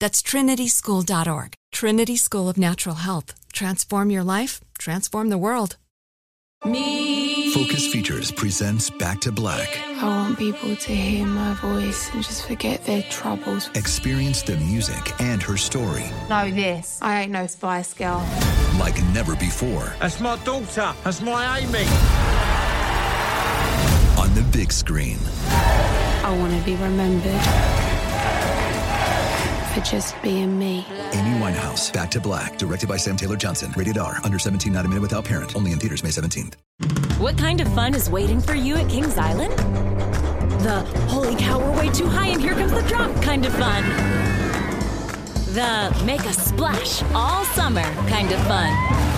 That's trinityschool.org. Trinity School of Natural Health. Transform your life, transform the world. Me. Focus Features presents Back to Black. I want people to hear my voice and just forget their troubles. Experience the music and her story Know this. I ain't no Spice Girl. like never before That's my daughter. That's my Amy. on the big screen. I want to be remembered for just being me. Amy Winehouse, Back to Black, directed by Sam Taylor Johnson. Rated R, under 17, not a minute without parent. Only in theaters May 17th. What kind of fun is waiting for you at Kings Island? The holy cow, we're way too high and here comes the drop kind of fun. The make a splash all summer kind of fun.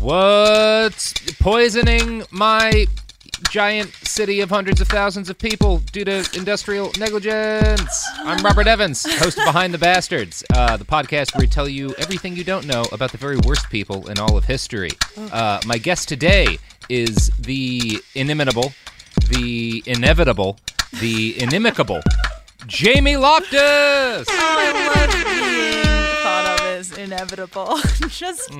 What's poisoning my giant city of hundreds of thousands of people due to industrial negligence? I'm Robert Evans, host of Behind the Bastards, uh, the podcast where we tell you everything you don't know about the very worst people in all of history. Uh, my guest today is the inimitable, the inevitable, the inimicable, Jamie Loftus. I love being thought of as inevitable. Just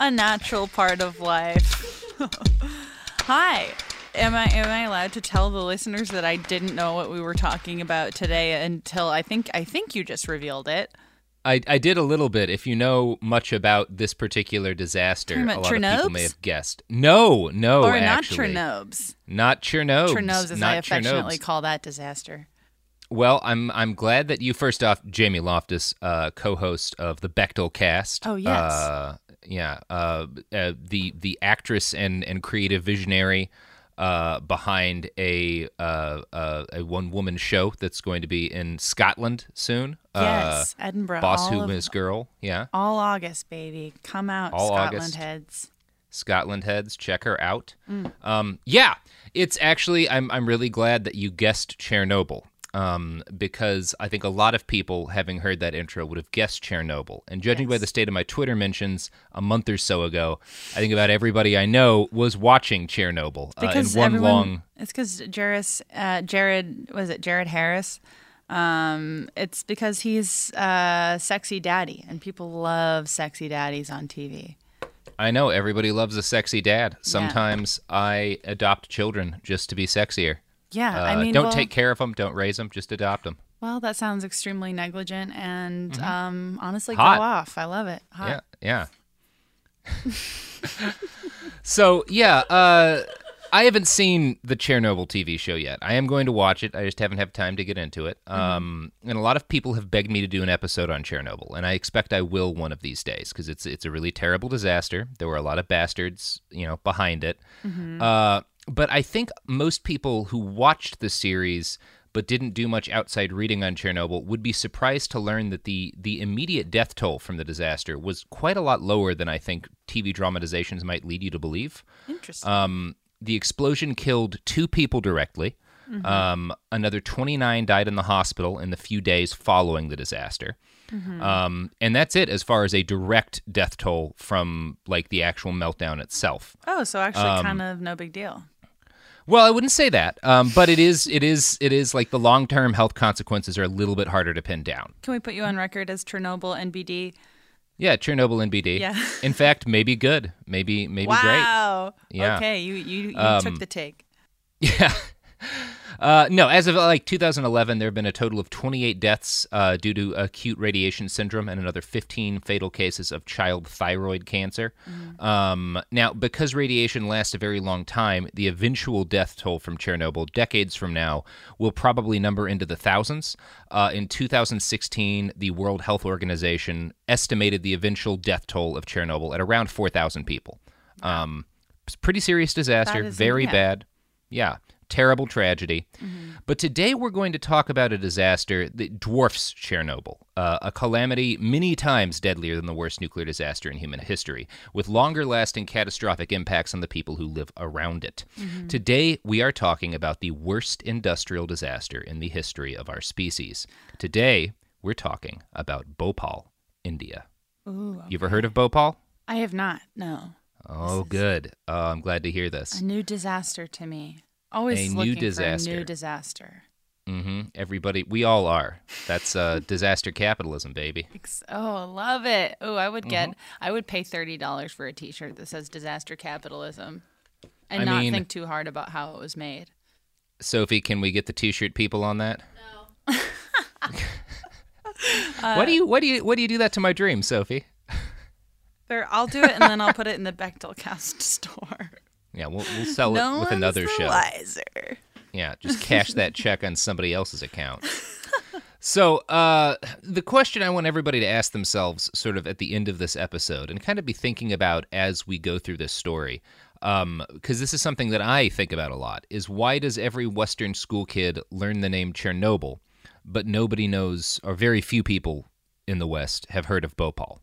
a natural part of life. Hi. Am I am I allowed to tell the listeners that I didn't know what we were talking about today until I think I think you just revealed it. I, I did a little bit. If you know much about this particular disaster, a lot of people may have guessed. No, no, or actually. not Chernobs. Not Chernobs. Chernobs as not I affectionately Chernobs. call that disaster. Well, I'm I'm glad that you first off, Jamie Loftus, uh, co-host of the Bechdel Cast. Oh, yes. Uh, yeah. Uh, uh, the the actress and and creative visionary uh, behind a uh, uh, a one woman show that's going to be in Scotland soon. Yes, uh, Edinburgh. Boss Whom Is Girl. Yeah. All August, baby. Come out, All Scotland August. heads. Scotland heads, check her out. Mm. Um, yeah, it's actually I'm I'm really glad that you guessed Chernobyl. Um, because I think a lot of people, having heard that intro, would have guessed Chernobyl. And judging by the state of my Twitter mentions a month or so ago, I think about everybody I know was watching Chernobyl uh, in one everyone, long. It's because Jared, uh, Jared, was it Jared Harris? Um, it's because he's uh, sexy daddy, and people love sexy daddies on TV. I know everybody loves a sexy dad. Sometimes I adopt children just to be sexier. Yeah, I Uh, mean, don't well- take care of them, don't raise them, just adopt them. Well, that sounds extremely negligent, and um, honestly, Mm-hmm. Hot. go off. I love it. Hot. Yeah, yeah. so yeah, uh, I haven't seen the Chernobyl TV show yet. I am going to watch it. I just haven't had time to get into it. Um, and a lot of people have begged me to do an episode on Chernobyl, and I expect I will one of these days because it's it's a really terrible disaster. There were a lot of bastards, you know, behind it. Uh, but I think most people who watched the series but didn't do much outside reading on Chernobyl would be surprised to learn that the the immediate death toll from the disaster was quite a lot lower than I think TV dramatizations might lead you to believe. Interesting. Um, the explosion killed two people directly. Um, another 29 died in the hospital in the few days following the disaster. Um, and that's it as far as a direct death toll from like the actual meltdown itself. oh, so actually, um, kind of no big deal. Well, I wouldn't say that, um, but it is it is it is like the long term health consequences are a little bit harder to pin down. Can we put you on record as Chernobyl NBD? Yeah, Chernobyl NBD. Yeah. In fact, maybe good, maybe maybe great. wow. Yeah. Okay, you you, you Um, took the take. Yeah. Uh, no, as of like 2011, there have been a total of 28 deaths uh, due to acute radiation syndrome and another 15 fatal cases of child thyroid cancer. Um, now, because radiation lasts a very long time, the eventual death toll from Chernobyl decades from now will probably number into the thousands. Uh, in 2016, the World Health Organization estimated the eventual death toll of Chernobyl at around 4,000 people. Um, it's a pretty serious disaster, is- very yeah. bad. Yeah, terrible tragedy. But today we're going to talk about a disaster that dwarfs Chernobyl, uh, a calamity many times deadlier than the worst nuclear disaster in human history, with longer lasting catastrophic impacts on the people who live around it. Today we are talking about the worst industrial disaster in the history of our species. Today we're talking about Bhopal, India. Ooh, You ever heard of Bhopal? I have not. No, Oh, good. Oh, I'm glad to hear this. a new disaster to me. Always A new looking for a disaster. new disaster. Mm-hmm. Everybody, we all are. That's uh, disaster capitalism, baby. Oh, love it. Oh, I would get. Mm-hmm. I would pay thirty dollars for a T-shirt that says "Disaster Capitalism," and I not mean- think too hard about how it was made. Sophie, can we get the T-shirt people on that? No. Uh, why do you why do you why do you do that to my dream, Sophie? There, I'll do it, and then I'll put it in the Bechdelcast store. Yeah, we'll we'll sell no it with another the show. wiser. Yeah, just cash that check on somebody else's account. So, uh, the question I want everybody to ask themselves, sort of at the end of this episode, and kind of be thinking about as we go through this story, because this is something that I think about a lot, is why does every Western school kid learn the name Chernobyl, but nobody knows, or very few people in the West have heard of Bhopal?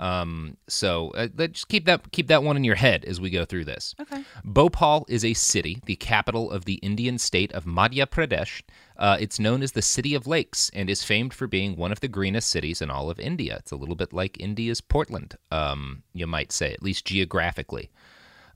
Um, so uh, just keep that keep that one in your head as we go through this. Okay. Bhopal is a city, the capital of the Indian state of Madhya Pradesh. Uh, it's known as the City of Lakes and is famed for being one of the greenest cities in all of India. It's a little bit like India's Portland, um, you might say, at least geographically.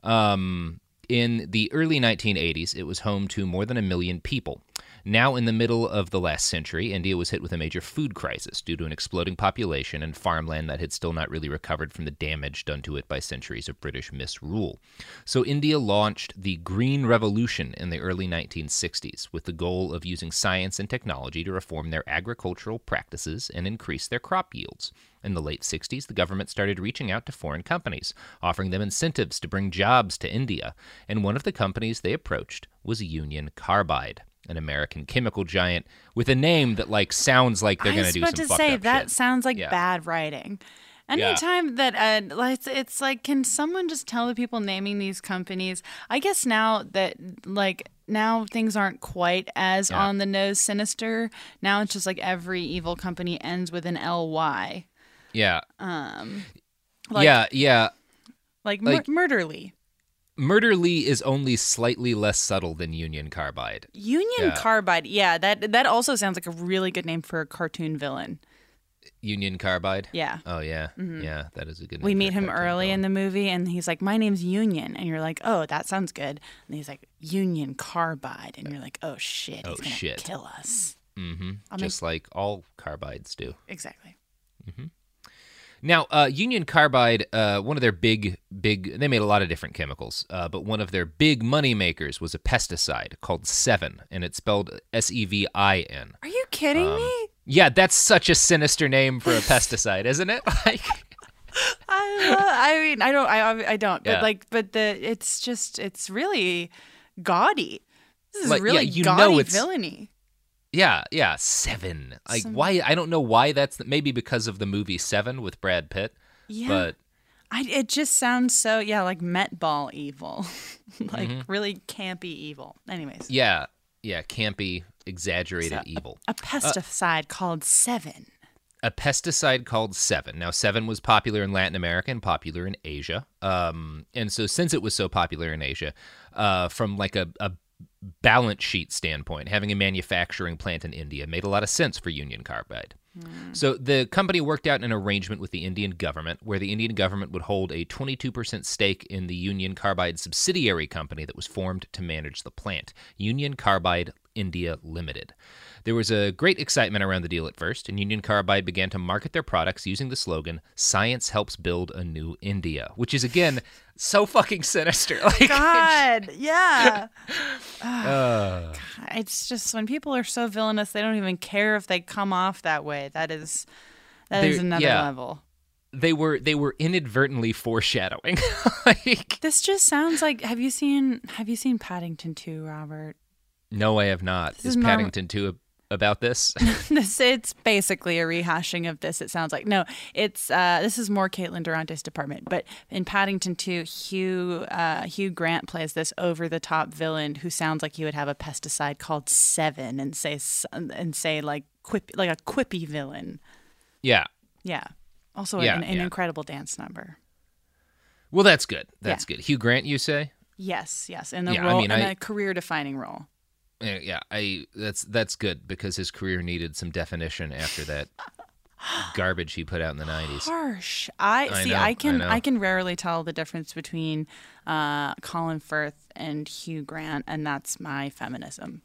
Um, in the early 1980s, it was home to more than a million people. Now, in the middle of the last century, India was hit with a major food crisis due to an exploding population and farmland that had still not really recovered from the damage done to it by centuries of British misrule. So, India launched the Green Revolution in the early 1960s with the goal of using science and technology to reform their agricultural practices and increase their crop yields. In the late 60s, the government started reaching out to foreign companies, offering them incentives to bring jobs to India, and one of the companies they approached was Union Carbide, an American chemical giant with a name that like sounds like they're going to do some. I was about to say that shit. sounds like Yeah. bad writing. Yeah. Anytime that uh, like, it's, it's like, can someone just tell the people naming these companies? I guess now that like now things aren't quite as Yeah. on the nose sinister. Now it's just like every evil company ends with an L Y. Yeah. Like, yeah, yeah. Like, mur- like- Murderly. Murder Lee is only slightly less subtle than Union Carbide. Union Yeah. Carbide. Yeah, that that also sounds like a really good name for a cartoon villain. Union Carbide? Yeah. Oh yeah. Yeah, that is a good name We meet him early villain. in the movie, and he's like, "My name's Union," and you're like, "Oh, that sounds good." And he's like, "Union Carbide," and you're like, "Oh shit, Oh, he's gonna shit. kill us." Mm-hmm. Just like all carbides do. Exactly. Now, uh, Union Carbide, uh, one of their big, big, they made a lot of different chemicals, uh, but one of their big money makers was a pesticide called Sevin, and it's spelled S E V I N. Are you kidding Um, me? Yeah, that's such a sinister name for a pesticide, isn't it? Like, I, lo- I mean, I don't, I, I don't, Yeah. but like, but the, it's just, it's really gaudy. This is Like, yeah, really you know gaudy it's- villainy. Yeah, yeah, Sevin. Like, Some- why? I don't know why that's maybe because of the movie Seven with Brad Pitt. Yeah. But I, it just sounds so, yeah, like Met Ball evil, like Mm-hmm. really campy evil. Anyways, yeah, yeah, campy, exaggerated evil. A pesticide called Sevin. a pesticide called Sevin. Now, Sevin was popular in Latin America and popular in Asia. Um, and so, since it was so popular in Asia, uh, from like a, a balance sheet standpoint, having a manufacturing plant in India made a lot of sense for Union Carbide. Hmm. So the company worked out an arrangement with the Indian government where the Indian government would hold a 22% stake in the Union Carbide subsidiary company that was formed to manage the plant, Union Carbide India Limited. There was a great excitement around the deal at first, and Union Carbide began to market their products using the slogan "Science helps build a new India," which is again so fucking sinister. Like, God, yeah. uh, It's just when people are so villainous, they don't even care if they come off that way. That is, that is another yeah. level. they were they were inadvertently foreshadowing. like, This just sounds like. Have you seen Have you seen Paddington 2, Robert? No, I have not. This is is Paddington two ab- about this? this it's basically a rehashing of this. It sounds like no, it's uh, this is more Caitlin Durante's department. But in Paddington 2, Hugh uh, Hugh Grant plays this over the top villain who sounds like he would have a pesticide called Sevin and say and say like quip like a quippy villain. yeah. Yeah. Also Yeah, an, an yeah. incredible dance number. Well, that's good. That's Yeah. good. Hugh Grant, you say? Yes, yes, in the Yeah, I role, mean, in I- a career-defining role. Yeah, yeah, I that's that's good because his career needed some definition after that garbage he put out in the nineties. Harsh. I, I see. know, I I can. know. I, can rarely tell the difference between uh, Colin Firth and Hugh Grant, and that's my feminism.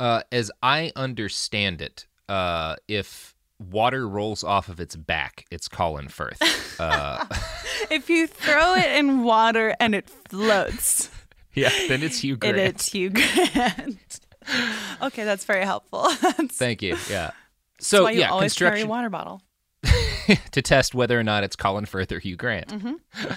Uh, as I understand it, uh, if water rolls off of its back, it's Colin Firth. Uh, if you throw it in water and it floats, yeah, then it's Hugh Grant. it's Hugh Grant. okay, that's very helpful. that's Thank you. Yeah. So yeah, always carry a construction water bottle. to test whether or not it's Colin Firth or Hugh Grant. Mm-hmm.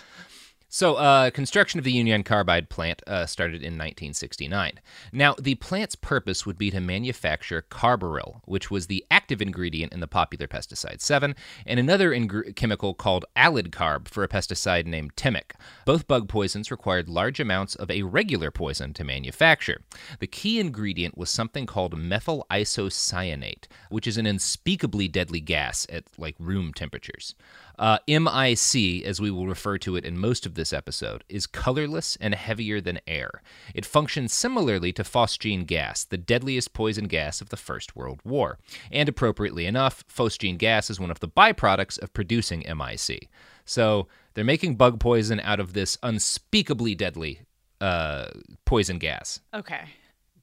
So, uh, construction of the Union Carbide plant uh, started in 1969. Now, the plant's purpose would be to manufacture carbaryl, which was the active ingredient in the popular pesticide Sevin, and another ingr- chemical called aldicarb for a pesticide named Temik. Both bug poisons required large amounts of a regular poison to manufacture. The key ingredient was something called methyl isocyanate, which is an unspeakably deadly gas at like room temperatures. Uh, MIC, as we will refer to it in most of this episode, is colorless and heavier than air. It functions similarly to phosgene gas, the deadliest poison gas of the First World War. And appropriately enough, phosgene gas is one of the byproducts of producing MIC. So they're making bug poison out of this unspeakably deadly uh, poison gas. Okay.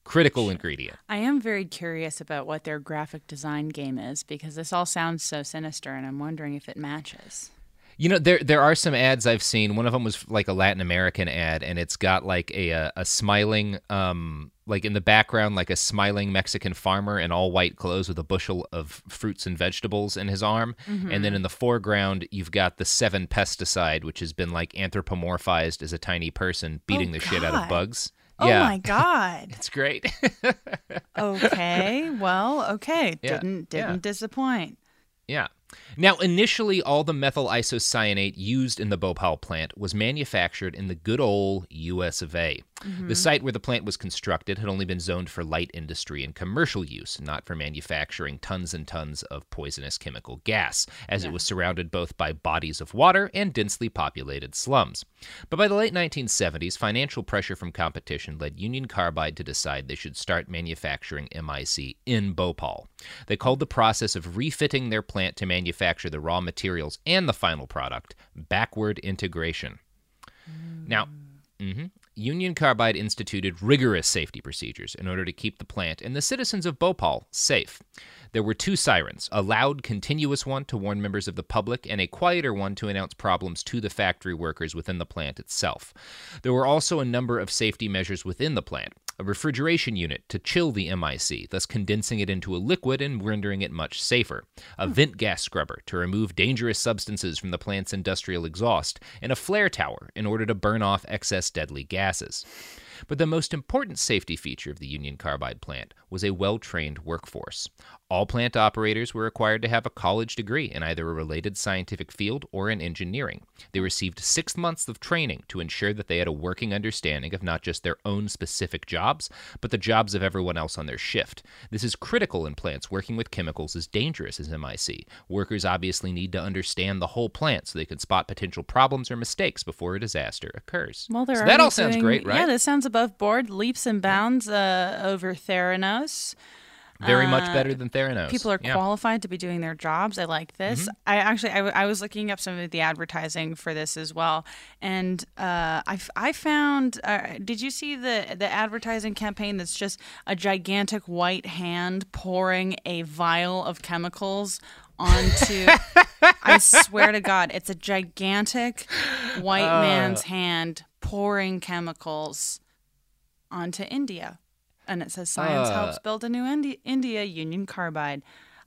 Critical ingredient. I am very curious about what their graphic design game is because this all sounds so sinister, and I'm wondering if it matches. You know, there there are some ads I've seen. One of them was like a Latin American ad, and it's got like a a, a smiling, um, like in the background, like a smiling Mexican farmer in all white clothes with a bushel of fruits and vegetables in his arm, and then in the foreground you've got the Sevin pesticide, which has been like anthropomorphized as a tiny person beating the shit out of bugs. Oh yeah, my god. it's great. Okay. well, okay. Yeah, Didn't didn't disappoint. Yeah. Now, initially, all the methyl isocyanate used in the Bhopal plant was manufactured in the good old US of A. Mm-hmm. The site where the plant was constructed had only been zoned for light industry and commercial use, not for manufacturing tons and tons of poisonous chemical gas, as it was surrounded both by bodies of water and densely populated slums. But by the late 1970s, financial pressure from competition led Union Carbide to decide they should start manufacturing MIC in Bhopal. They called the process of refitting their plant to manufacture the raw materials and the final product backward integration. Now, mhm, Union Carbide instituted rigorous safety procedures in order to keep the plant and the citizens of Bhopal safe. There were two sirens, a loud, continuous one to warn members of the public, and a quieter one to announce problems to the factory workers within the plant itself. There were also a number of safety measures within the plant. A refrigeration unit to chill the MIC, thus condensing it into a liquid and rendering it much safer. A hmm. vent gas scrubber to remove dangerous substances from the plant's industrial exhaust, and a flare tower in order to burn off excess deadly gases. But the most important safety feature of the Union Carbide plant was a well trained workforce. All plant operators were required to have a college degree in either a related scientific field or in engineering. They received six months of training to ensure that they had a working understanding of not just their own specific jobs, but the jobs of everyone else on their shift. This is critical in plants working with chemicals as dangerous as MIC. Workers obviously need to understand the whole plant so they can spot potential problems or mistakes before a disaster occurs. Well, so that all sounds doing- great, right? Yeah, this sounds above board, leaps and bounds uh, over Theranos. Very much Uh, better than Theranos. People are Yeah. qualified to be doing their jobs. I like this. Mm-hmm. I actually, I, w- I was looking up some of the advertising for this as well, and uh, I, f- I found. Uh, did you see the the advertising campaign? That's just a gigantic white hand pouring a vial of chemicals onto. I swear to God, it's a gigantic white Uh. man's hand pouring chemicals onto India. And it says science Uh. helps build a new Indi- India Union Carbide.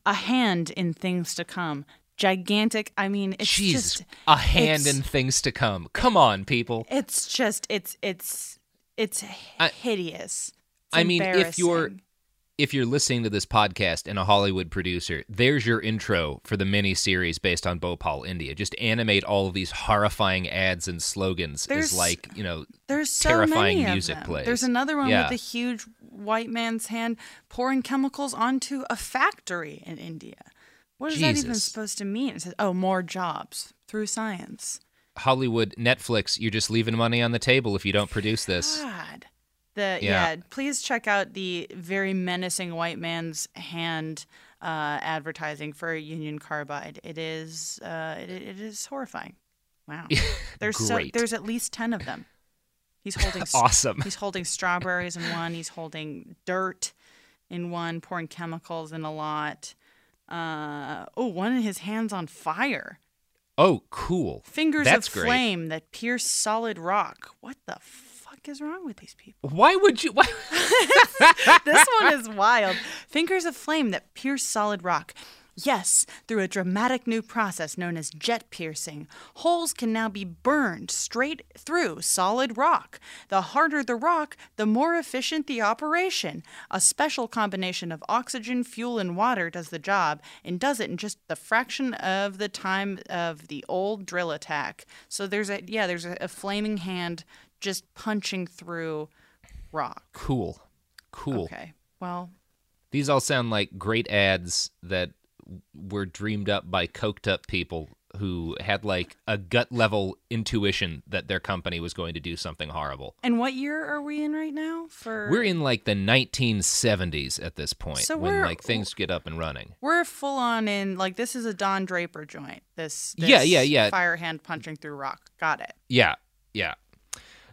A hand in things to come. Gigantic. I mean, it's Jesus, just a hand in things to come. Come on, people. It's just it's it's it's I- hideous. It's I mean, if you're. If you're listening to this podcast and a Hollywood producer, there's your intro for the mini series based on Bhopal, India. Just animate all of these horrifying ads and slogans There's- as like you know There's so terrifying music plays. There's another one Yeah. with a huge white man's hand pouring chemicals onto a factory in India. What is that even supposed to mean? It says, "Oh, more jobs through science." Hollywood Netflix. You're just leaving money on the table if you don't produce this. God. The Yeah. yeah. please check out the very menacing white man's hand uh, advertising for Union Carbide. It is uh, it, it is horrifying. Wow. There's so, there's at least 10 of them. He's holding Awesome. He's holding strawberries in one, he's holding dirt in one, pouring chemicals in a lot. Uh, oh, one of his hands on fire. Oh, cool. Fingers That's of great. flame that pierce solid rock. What the fuck is wrong with these people? Why would you? Why? this one is wild. Fingers of flame that pierce solid rock. Yes, through a dramatic new process known as jet piercing, holes can now be burned straight through solid rock. The harder the rock, the more efficient the operation. A special combination of oxygen, fuel, and water does the job and does it in just the fraction of the time of the old drill attack. So there's a yeah, there's a, a flaming hand just punching through rock. cool. Cool. Okay. Well, These all sound like great ads that were dreamed up by coked up people who had like a gut level intuition that their company was going to do something horrible. and what year are we in right now? For We're in like the 1970s at this point So when like things get up and running. we're full on in like this is a Don Draper joint. This, this Yeah, yeah, yeah. Fire hand punching through rock. Got it. Yeah, yeah.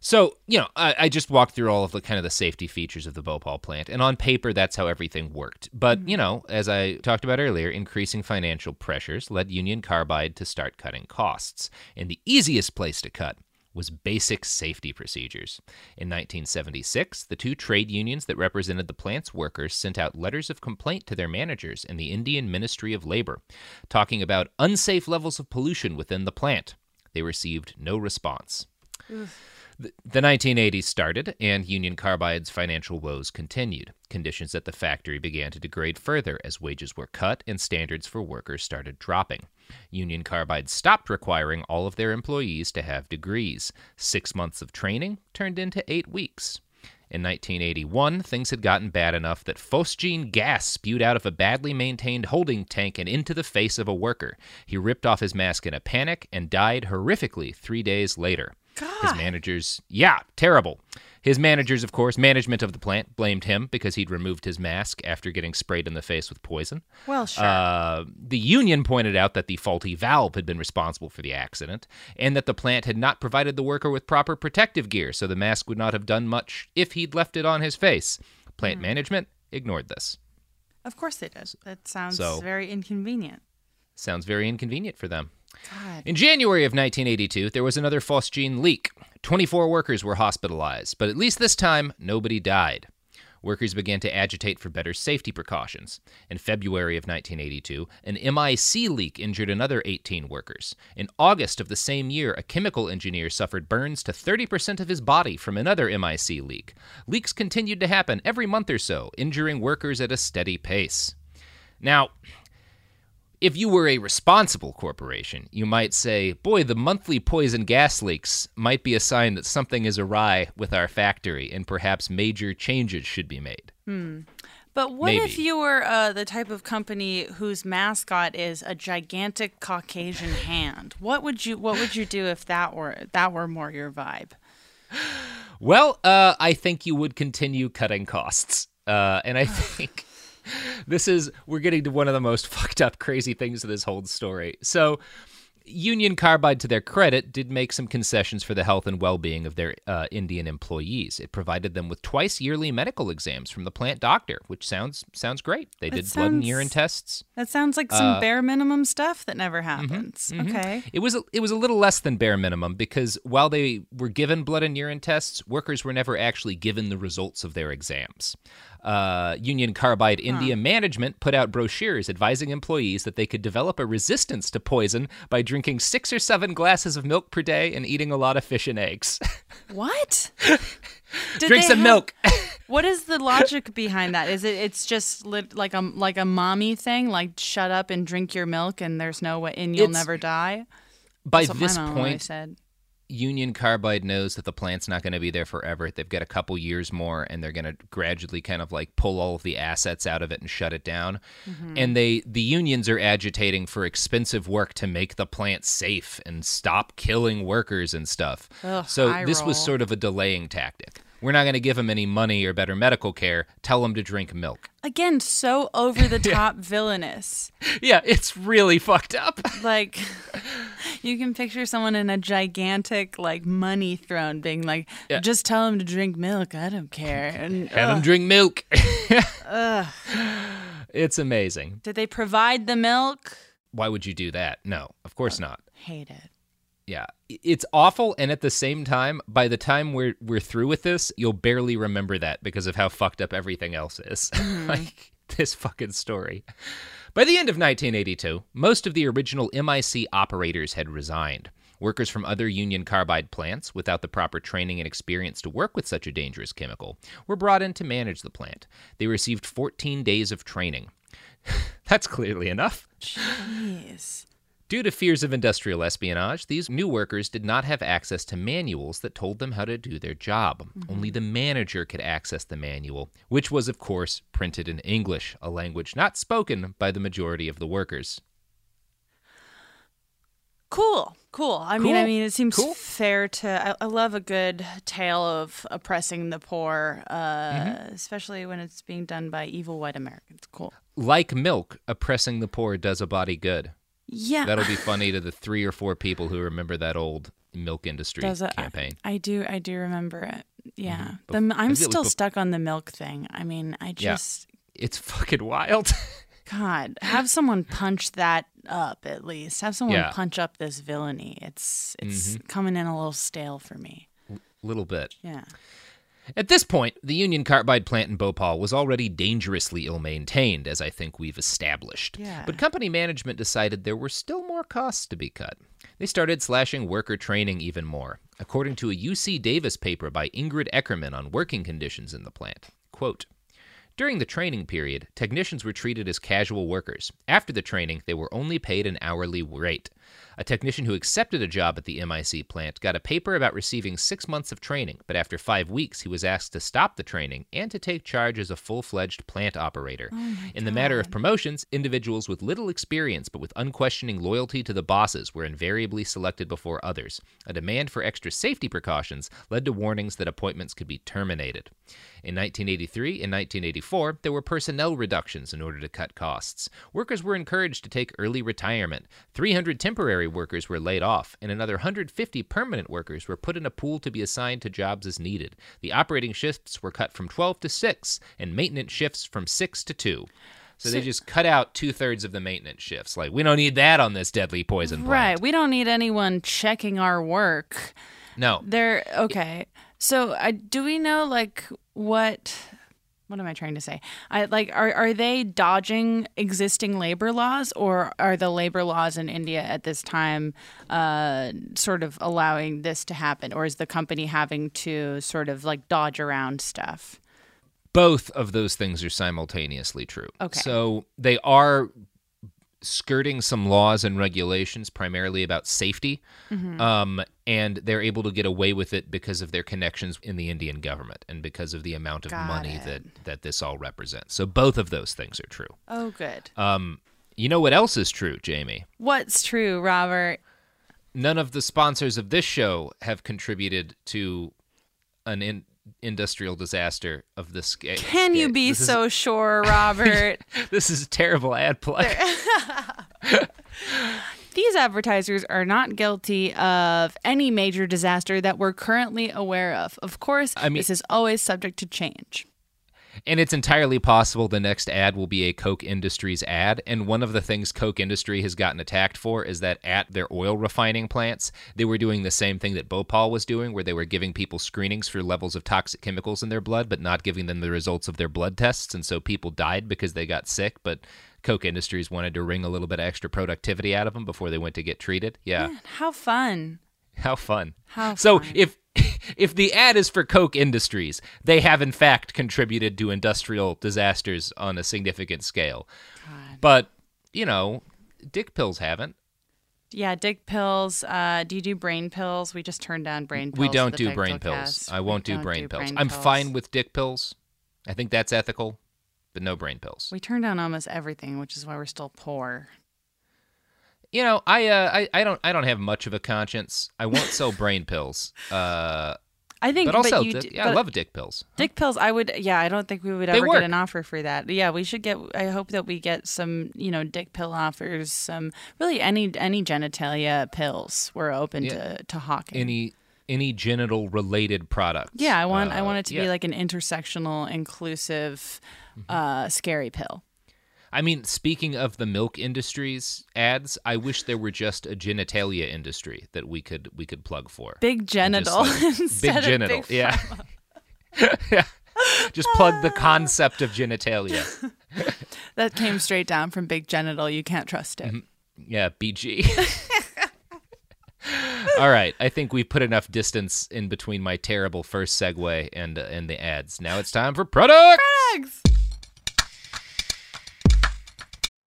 So, you know, I, I just walked through all of the kind of the safety features of the Bhopal plant, and on paper, that's how everything worked. But, mm-hmm. you know, as I talked about earlier, increasing financial pressures led Union Carbide to start cutting costs. And the easiest place to cut was basic safety procedures. In 1976, the two trade unions that represented the plant's workers sent out letters of complaint to their managers and the Indian Ministry of Labor, talking about unsafe levels of pollution within the plant. They received no response. The the 1980s started, and Union Carbide's financial woes continued. Conditions at the factory began to degrade further as wages were cut and standards for workers started dropping. Union Carbide stopped requiring all of their employees to have degrees. Six months of training turned into eight weeks. In 1981, things had gotten bad enough that phosgene gas spewed out of a badly maintained holding tank and into the face of a worker. He ripped off his mask in a panic and died horrifically three days later. His managers, yeah, terrible. His managers, of course, management of the plant, blamed him because he'd removed his mask after getting sprayed in the face with poison. Well, sure. Uh, the union pointed out that the faulty valve had been responsible for the accident, and that the plant had not provided the worker with proper protective gear, so the mask would not have done much if he'd left it on his face. Plant Hmm. management ignored this. of course they did. That sounds So- very inconvenient. Sounds very inconvenient for them. God. In January of 1982, there was another phosgene leak. 24 workers were hospitalized, but at least this time, nobody died. Workers began to agitate for better safety precautions. In February of 1982, an MIC leak injured another 18 workers. In August of the same year, a chemical engineer suffered burns to 30% of his body from another MIC leak. Leaks continued to happen every month or so, injuring workers at a steady pace. Now, if you were a responsible corporation, you might say, boy, the monthly poison gas leaks might be a sign that something is awry with our factory and perhaps major changes should be made. Hmm. But what Maybe. if you were uh, the type of company whose mascot is a gigantic Caucasian hand? What would you What would you do if that were that were more your vibe? Well, uh, I think you would continue cutting costs. Uh, and I think this is, we're getting to one of the most fucked up, crazy things of this whole story. So, Union Carbide, to their credit, did make some concessions for the health and well being of their uh, Indian employees. It provided them with twice yearly medical exams from the plant doctor, which sounds sounds great. They That did blood and urine tests. That sounds like some Uh, bare minimum stuff that never happens. Okay. It was a, it was a little less than bare minimum because while they were given blood and urine tests, workers were never actually given the results of their exams. Uh, Union Carbide India management put out brochures advising employees that they could develop a resistance to poison by drinking six or seven glasses of milk per day and eating a lot of fish and eggs. What? Drink some have- milk. What is the logic behind that? Is it it's just lit, like a like a mommy thing, like shut up and drink your milk, and there's no way, and you'll It's- never die? By this point, said. Union Carbide knows that the plant's not going to be there forever. They've got a couple years more, and they're going to gradually kind of like pull all of the assets out of it and shut it down. Mm-hmm. And they, the unions are agitating for expensive work to make the plant safe and stop killing workers and stuff. Ugh, so this was sort of a delaying tactic. We're not going to give them any money or better medical care. Tell them to drink milk. Again, so over the top villainous. Yeah, it's really fucked up. Like you can picture someone in a gigantic like money throne being like, Yeah. just tell him to drink milk. I don't care. And Have them ugh. drink milk. it's amazing. did they provide the milk? Why would you do that? No, of course not. Hate it. Yeah, it's awful, and at the same time, by the time we're we're through with this, you'll barely remember that because of how fucked up everything else is. Mm-hmm. like this fucking story. By the end of 1982, most of the original MIC operators had resigned. Workers from other Union Carbide plants, without the proper training and experience to work with such a dangerous chemical, were brought in to manage the plant. They received 14 days of training. That's clearly enough. Jeez. Due to fears of industrial espionage, these new workers did not have access to manuals that told them how to do their job. Only the manager could access the manual, which was, of course, printed in English, a language not spoken by the majority of the workers. Cool, cool. I mean, I mean, it seems cool. fair to. I, I love a good tale of oppressing the poor, uh, Mm-hmm. especially when it's being done by evil white Americans. Cool. Like milk, oppressing the poor does a body good. Yeah, That'll be funny to the three or four people who remember that old milk industry Does it- campaign. I do. I do remember it. Yeah, Bef- the, I'm still stuck on the milk thing. I mean, I Yeah. just It's fucking wild. God have someone punch that up at least. Have someone Yeah. Mm-hmm. punch up this villainy. It's it's coming in a little stale for me. A little bit. Yeah. At this point, the Union Carbide plant in Bhopal was already dangerously ill maintained, as I think we've established. Yeah. But company management decided there were still more costs to be cut. They started slashing worker training even more. According to a UC Davis paper by Ingrid Eckerman on working conditions in the plant, quote, during the training period, technicians were treated as casual workers. After the training, they were only paid an hourly rate. A technician who accepted a job at the MIC plant got a paper about receiving six months of training, but after five weeks, he was asked to stop the training and to take charge as a full fledged plant operator. Oh in the matter of promotions, individuals with little experience but with unquestioning loyalty to the bosses were invariably selected before others. A demand for extra safety precautions led to warnings that appointments could be terminated. In 1983 and 1984, there were personnel reductions in order to cut costs. Workers were encouraged to take early retirement. 300 temporary workers were laid off, and another 150 permanent workers were put in a pool to be assigned to jobs as needed. The operating shifts were cut from 12 to 6, and maintenance shifts from 6 to 2. So, they just cut out two thirds of the maintenance shifts. Like, we don't need that on this deadly poison plant. Right. We don't need anyone checking our work. No. They're okay. So, I do we know like what what am I trying to say? I like are are they dodging existing labor laws or are the labor laws in India at this time uh, sort of allowing this to happen or is the company having to sort of like dodge around stuff? Both of those things are simultaneously true. Okay. So they are skirting some laws and regulations primarily about safety Mm-hmm. um, and they're able to get away with it because of their connections in the indian government and because of the amount of Got money it. that, that this all represents so both of those things are true Oh, good. um, you know what else is true jamie What's true, Robert? none of the sponsors of this show have contributed to an in- industrial disaster of this scale Can you be so sure, Robert? this is a terrible ad play These advertisers are not guilty of any major disaster that we're currently aware of. Of course, I mean- this is always subject to change. And it's entirely possible the next ad will be a Koch Industries ad. And one of the things Koch Industry has gotten attacked for is that at their oil refining plants, they were doing the same thing that Bhopal was doing, where they were giving people screenings for levels of toxic chemicals in their blood, but not giving them the results of their blood tests. And so people died because they got sick. But Koch Industries wanted to wring a little bit of extra productivity out of them before they went to get treated. Yeah. How fun. How fun. How so fun. if if the ad is for Koch Industries, they have in fact contributed to industrial disasters on a significant scale. But, you know, dick pills haven't. Yeah, dick pills. Uh, do you do brain pills? We just turned down brain pills. we don't do brain pills. cast. I won't do don't brain pills. I'm fine with dick pills. I think that's ethical, but no brain pills. We turned down almost everything, which is why we're still poor. You know, I uh I, I don't I don't have much of a conscience. I won't sell brain pills. Uh I think, but I'll sell you dick- d- yeah, I love dick pills. Dick pills, I would. Yeah, I don't think we would ever get an offer for that. Yeah, we should get. I hope that we get some, you know, dick pill offers. Some really any any genitalia pills. We're open Yeah. to to hawking. Any any genital related products. yeah, I want I Uh, want it to yeah. be like an intersectional, inclusive, uh, scary pill. I mean, speaking of the milk industries ads, I wish there were just a genitalia industry that we could we could plug for. Big genital like, instead big of genital, big yeah. yeah. Just plug the concept of genitalia. That came straight down from big genital. You can't trust it. Yeah, BG. All right, I think we put enough distance in between my terrible first segue and uh, and the ads. Now it's time for product.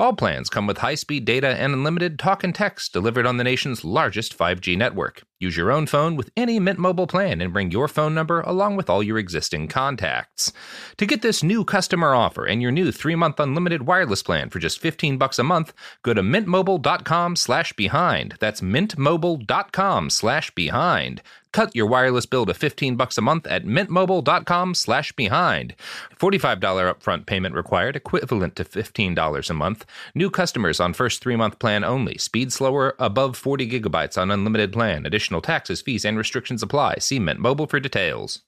All plans come with high speed data and unlimited talk and text delivered on the nation's largest 5G network. Use your own phone with any Mint Mobile plan and bring your phone number along with all your existing contacts. To get this new customer offer and your new 3-month unlimited wireless plan for just 15 bucks a month, go to mintmobile.com/behind. That's mintmobile.com/behind. Cut your wireless bill to 15 bucks a month at mintmobile.com/behind. $45 upfront payment required, equivalent to $15 a month. New customers on first 3-month plan only. Speed slower above 40 gigabytes on unlimited plan. Additional taxes, fees and restrictions apply. See Mint Mobile for details.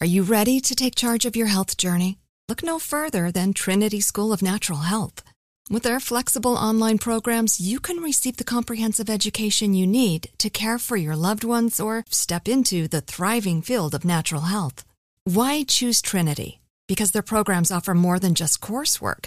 Are you ready to take charge of your health journey? Look no further than Trinity School of Natural Health. With their flexible online programs, you can receive the comprehensive education you need to care for your loved ones or step into the thriving field of natural health. Why choose Trinity? Because their programs offer more than just coursework.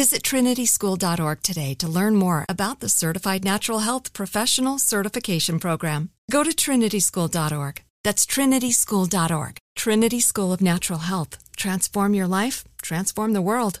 Visit trinityschool.org today to learn more about the Certified Natural Health Professional Certification Program. Go to trinityschool.org. That's trinityschool.org. Trinity School of Natural Health. Transform your life, transform the world.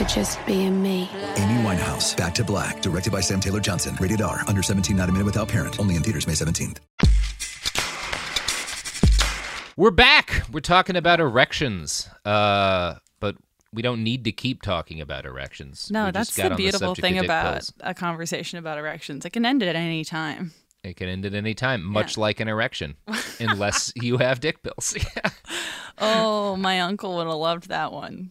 for just being me. Amy Winehouse, Back to Black, directed by Sam Taylor Johnson. Rated R, under 17, not a minute without parent. Only in theaters May 17th. We're back. We're talking about erections. Uh, but we don't need to keep talking about erections. No, We that's the beautiful subject thing about pills. a conversation about erections. It can end at any time. It can end at any time, much like an erection, unless you have dick pills. Oh, my uncle would have loved that one.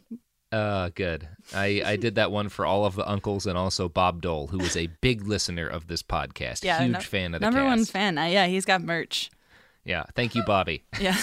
Uh, good. I, I did that one for all of the uncles and also Bob Dole, who is a big listener of this podcast. Yeah, Huge no- fan of the number one fan. Uh, yeah, he's got merch. Yeah. Thank you, Bobby. Yeah.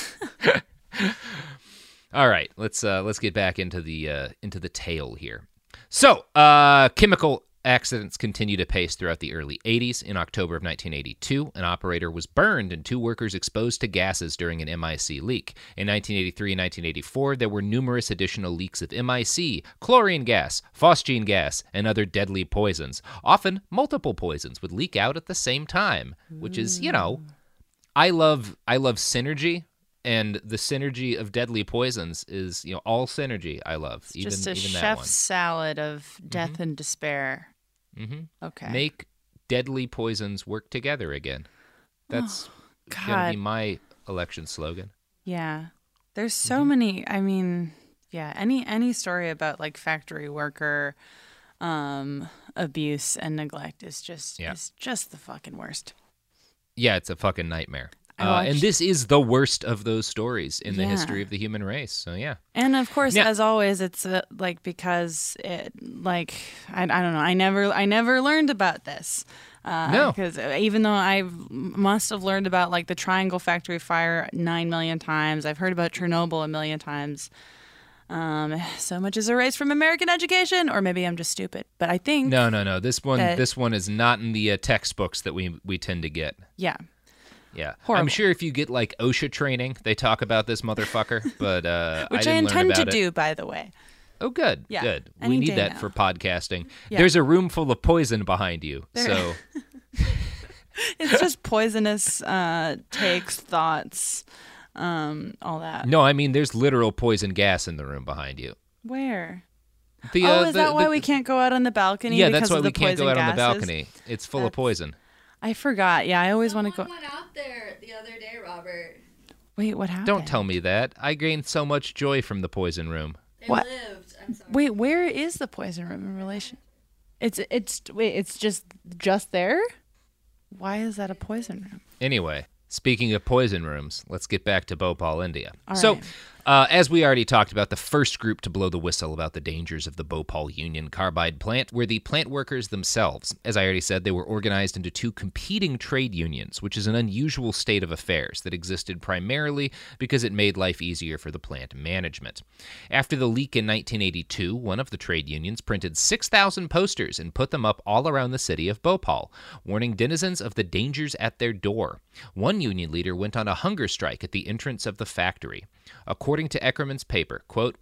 All right, let's uh, let's get back into the uh, into the tale here. So, uh, chemical accidents continued to pace throughout the early 80s. In October of 1982, an operator was burned and two workers exposed to gases during an MIC leak. In 1983 and 1984, there were numerous additional leaks of MIC, chlorine gas, phosgene gas, and other deadly poisons. Often, multiple poisons would leak out at the same time, which is, you know, I love I love synergy, and the synergy of deadly poisons is you know all synergy. I love even Just a even chef's salad of mm-hmm. death and despair. Mm-hmm. Okay. Make deadly poisons work together again. That's gonna be my election slogan. Yeah. There's so Mm-hmm. many I mean, yeah, any any story about like factory worker um abuse and neglect is just Yeah. is just the fucking worst. Yeah, it's a fucking nightmare. Uh, and this is the worst of those stories in the history of the human race. So yeah, And of course, Yeah. as always, it's uh, like because it like I, I don't know. I never I never learned about this. Uh, No. because even though I must have learned about like the Triangle Factory fire nine million times, I've heard about Chernobyl a million times. Um, so much is erased from American education, or maybe I'm just stupid. But I think no, no, no. This one, Uh, this one is not in the uh, textbooks that we we tend to get. yeah, Yeah, I'm sure if you get like OSHA training, they talk about this motherfucker. But uh, which I, didn't learn intend to about it. do, by the way. Oh, good. Yeah, Good. We need that now. for podcasting. Yeah. There's a room full of poison behind you. There- So, It's just poisonous uh, takes, thoughts, um, all that. no, I mean, there's literal poison gas in the room behind you. Where? The, oh, uh, is the- that why the- we can't go out on the balcony? Yeah, that's why we can't go out on the balcony. It's full of poison. I forgot. Yeah, I always want to go. Went out there the other day, Robert. Wait, what happened? Don't tell me that. I gained so much joy from the poison room. They What? lived. I'm sorry. Wait, where is the poison room in relation? It's it's wait, it's just just there. Why is that a poison room? Anyway, speaking of poison rooms, let's get back to Bhopal, India. All so, right. Uh, as we already talked about, the first group to blow the whistle about the dangers of the Bhopal Union Carbide plant were the plant workers themselves. As I already said, they were organized into two competing trade unions, which is an unusual state of affairs that existed primarily because it made life easier for the plant management. After the leak in 1982, one of the trade unions printed 6,000 posters and put them up all around the city of Bhopal, warning denizens of the dangers at their door. One union leader went on a hunger strike at the entrance of the factory. According to Eckerman's paper, quote,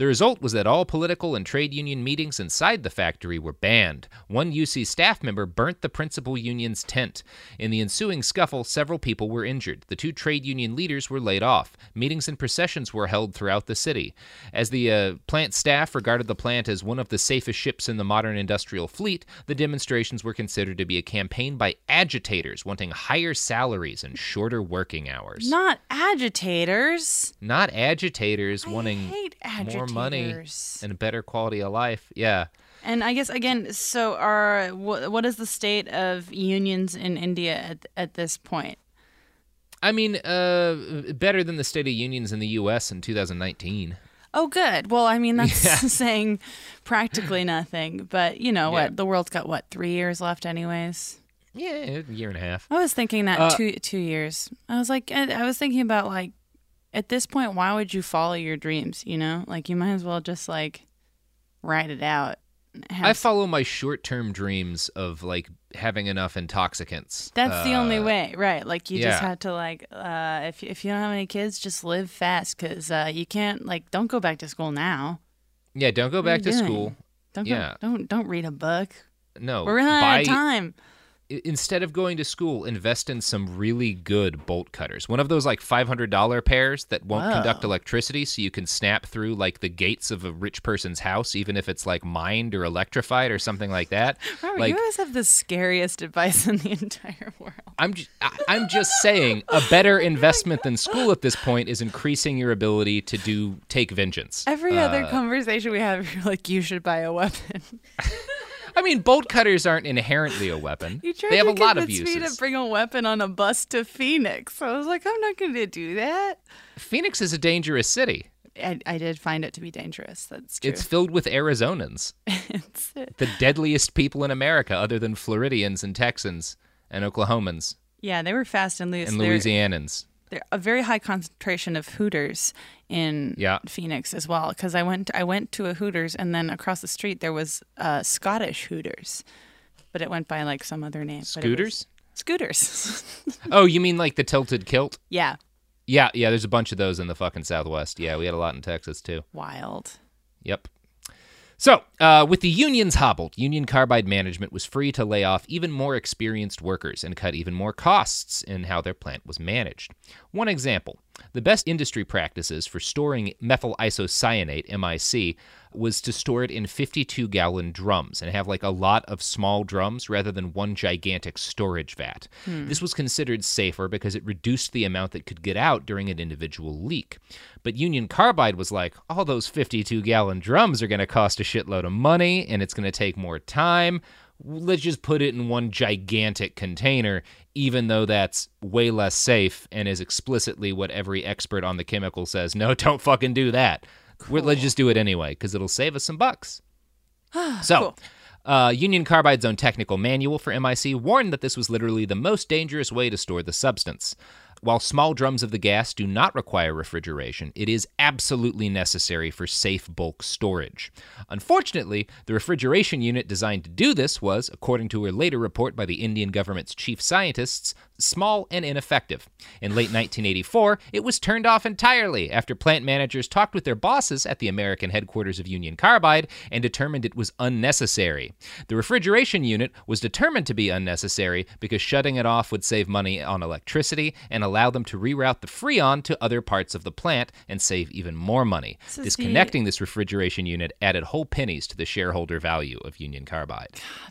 The result was that all political and trade union meetings inside the factory were banned. One UC staff member burnt the principal union's tent. In the ensuing scuffle, several people were injured. The two trade union leaders were laid off. Meetings and processions were held throughout the city. As the uh, plant staff regarded the plant as one of the safest ships in the modern industrial fleet, the demonstrations were considered to be a campaign by agitators wanting higher salaries and shorter working hours. Not agitators. Not agitators wanting hate more money and a better quality of life. Yeah. And I guess again, so are wh- what is the state of unions in India at at this point? I mean, uh, better than the state of unions in the U.S. in 2019. Oh, good. Well, I mean that's Yeah. saying practically nothing. But you know Yeah. what? The world's got what three years left, anyways. Yeah, a year and a half. I was thinking that Uh, two two years. I was like, I I was thinking about like, at this point, why would you follow your dreams? You know, like you might as well just like write it out. Have I follow my short-term dreams of like having enough intoxicants. That's the only Uh, way, right? Like you just yeah. have to like, uh, if if you don't have any kids, just live fast because uh, you can't like don't go back to school now. Yeah, don't go What back to doing? school. Don't Yeah. go, don't don't read a book. No, We're running out of time. I- Instead of going to school, invest in some really good bolt cutters. One of those like $500 pairs that won't conduct electricity so you can snap through like the gates of a rich person's house, even if it's like mined or electrified or something like that. Robert, like, you always have the scariest advice in the entire world. I'm just, I'm just saying a better investment than school at this point is increasing your ability to do take vengeance. Every other Uh, conversation we have, you're like, you should buy a weapon. I mean, bolt cutters aren't inherently a weapon. You tried they have to a lot of uses. me to bring a weapon on a bus to Phoenix. I was like, I'm not going to do that. Phoenix is a dangerous city. I, I did find it to be dangerous. That's true. It's filled with Arizonans, It's- the deadliest people in America, other than Floridians and Texans and Oklahomans yeah, they were fast and loose. and Louisianans. There a very high concentration of Hooters in Yeah. Phoenix as well. Because I went I went to a Hooters and then across the street there was uh, Scottish Hooters, but it went by like some other name. Scooters? Scooters. Oh, you mean like the tilted kilt? yeah, Yeah, yeah. There's a bunch of those in the fucking Southwest. Yeah, we had a lot in Texas too. wild. Yep. So, uh, with the unions hobbled, Union Carbide management was free to lay off even more experienced workers and cut even more costs in how their plant was managed. One example the best industry practices for storing methyl isocyanate, MIC, was to store it in 52 gallon drums and have like a lot of small drums rather than one gigantic storage vat. Hmm. This was considered safer because it reduced the amount that could get out during an individual leak. But Union Carbide was like, all those 52 gallon drums are going to cost a shitload of money and it's going to take more time. Let's just put it in one gigantic container, even though that's way less safe and is explicitly what every expert on the chemical says. No, don't fucking do that. We're- Let's just do it anyway because it'll save us some bucks. So, uh, Union Carbide's own technical manual for MIC warned that this was literally the most dangerous way to store the substance. While small drums of the gas do not require refrigeration, it is absolutely necessary for safe bulk storage. Unfortunately, the refrigeration unit designed to do this was, according to a later report by the Indian government's chief scientists, small and ineffective. In late 1984, it was turned off entirely after plant managers talked with their bosses at the American headquarters of Union Carbide and determined it was unnecessary. The refrigeration unit was determined to be unnecessary because shutting it off would save money on electricity and allow them to reroute the freon to other parts of the plant and save even more money. This is the- Disconnecting this refrigeration unit added whole pennies to the shareholder value of Union Carbide.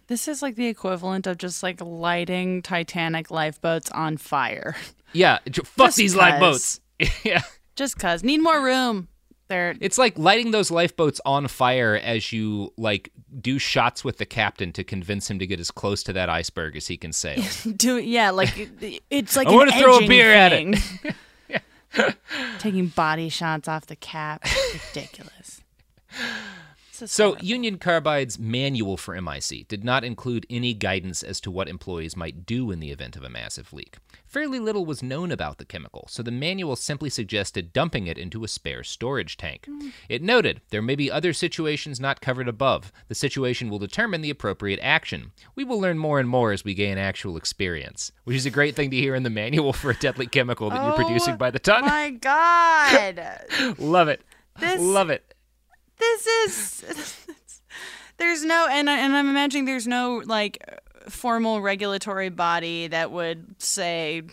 This is like the equivalent of just like lighting Titanic lifeboats on fire. Yeah, fuck Just these 'cause. lifeboats. yeah. Just cause need more room. They're It's like lighting those lifeboats on fire as you like do shots with the captain to convince him to get as close to that iceberg as he can sail. do yeah, like it's like I wanna throw a beer at it. Taking body shots off the cap, ridiculous. So, horrible. Union Carbide's manual for MIC did not include any guidance as to what employees might do in the event of a massive leak. Fairly little was known about the chemical, so the manual simply suggested dumping it into a spare storage tank. Hmm. It noted there may be other situations not covered above. The situation will determine the appropriate action. We will learn more and more as we gain actual experience, which is a great thing to hear in the manual for a deadly chemical that you're oh producing by the ton. Oh My God, Love it. This- Love it. This is there's no and I, and I'm imagining there's no like formal regulatory body that would say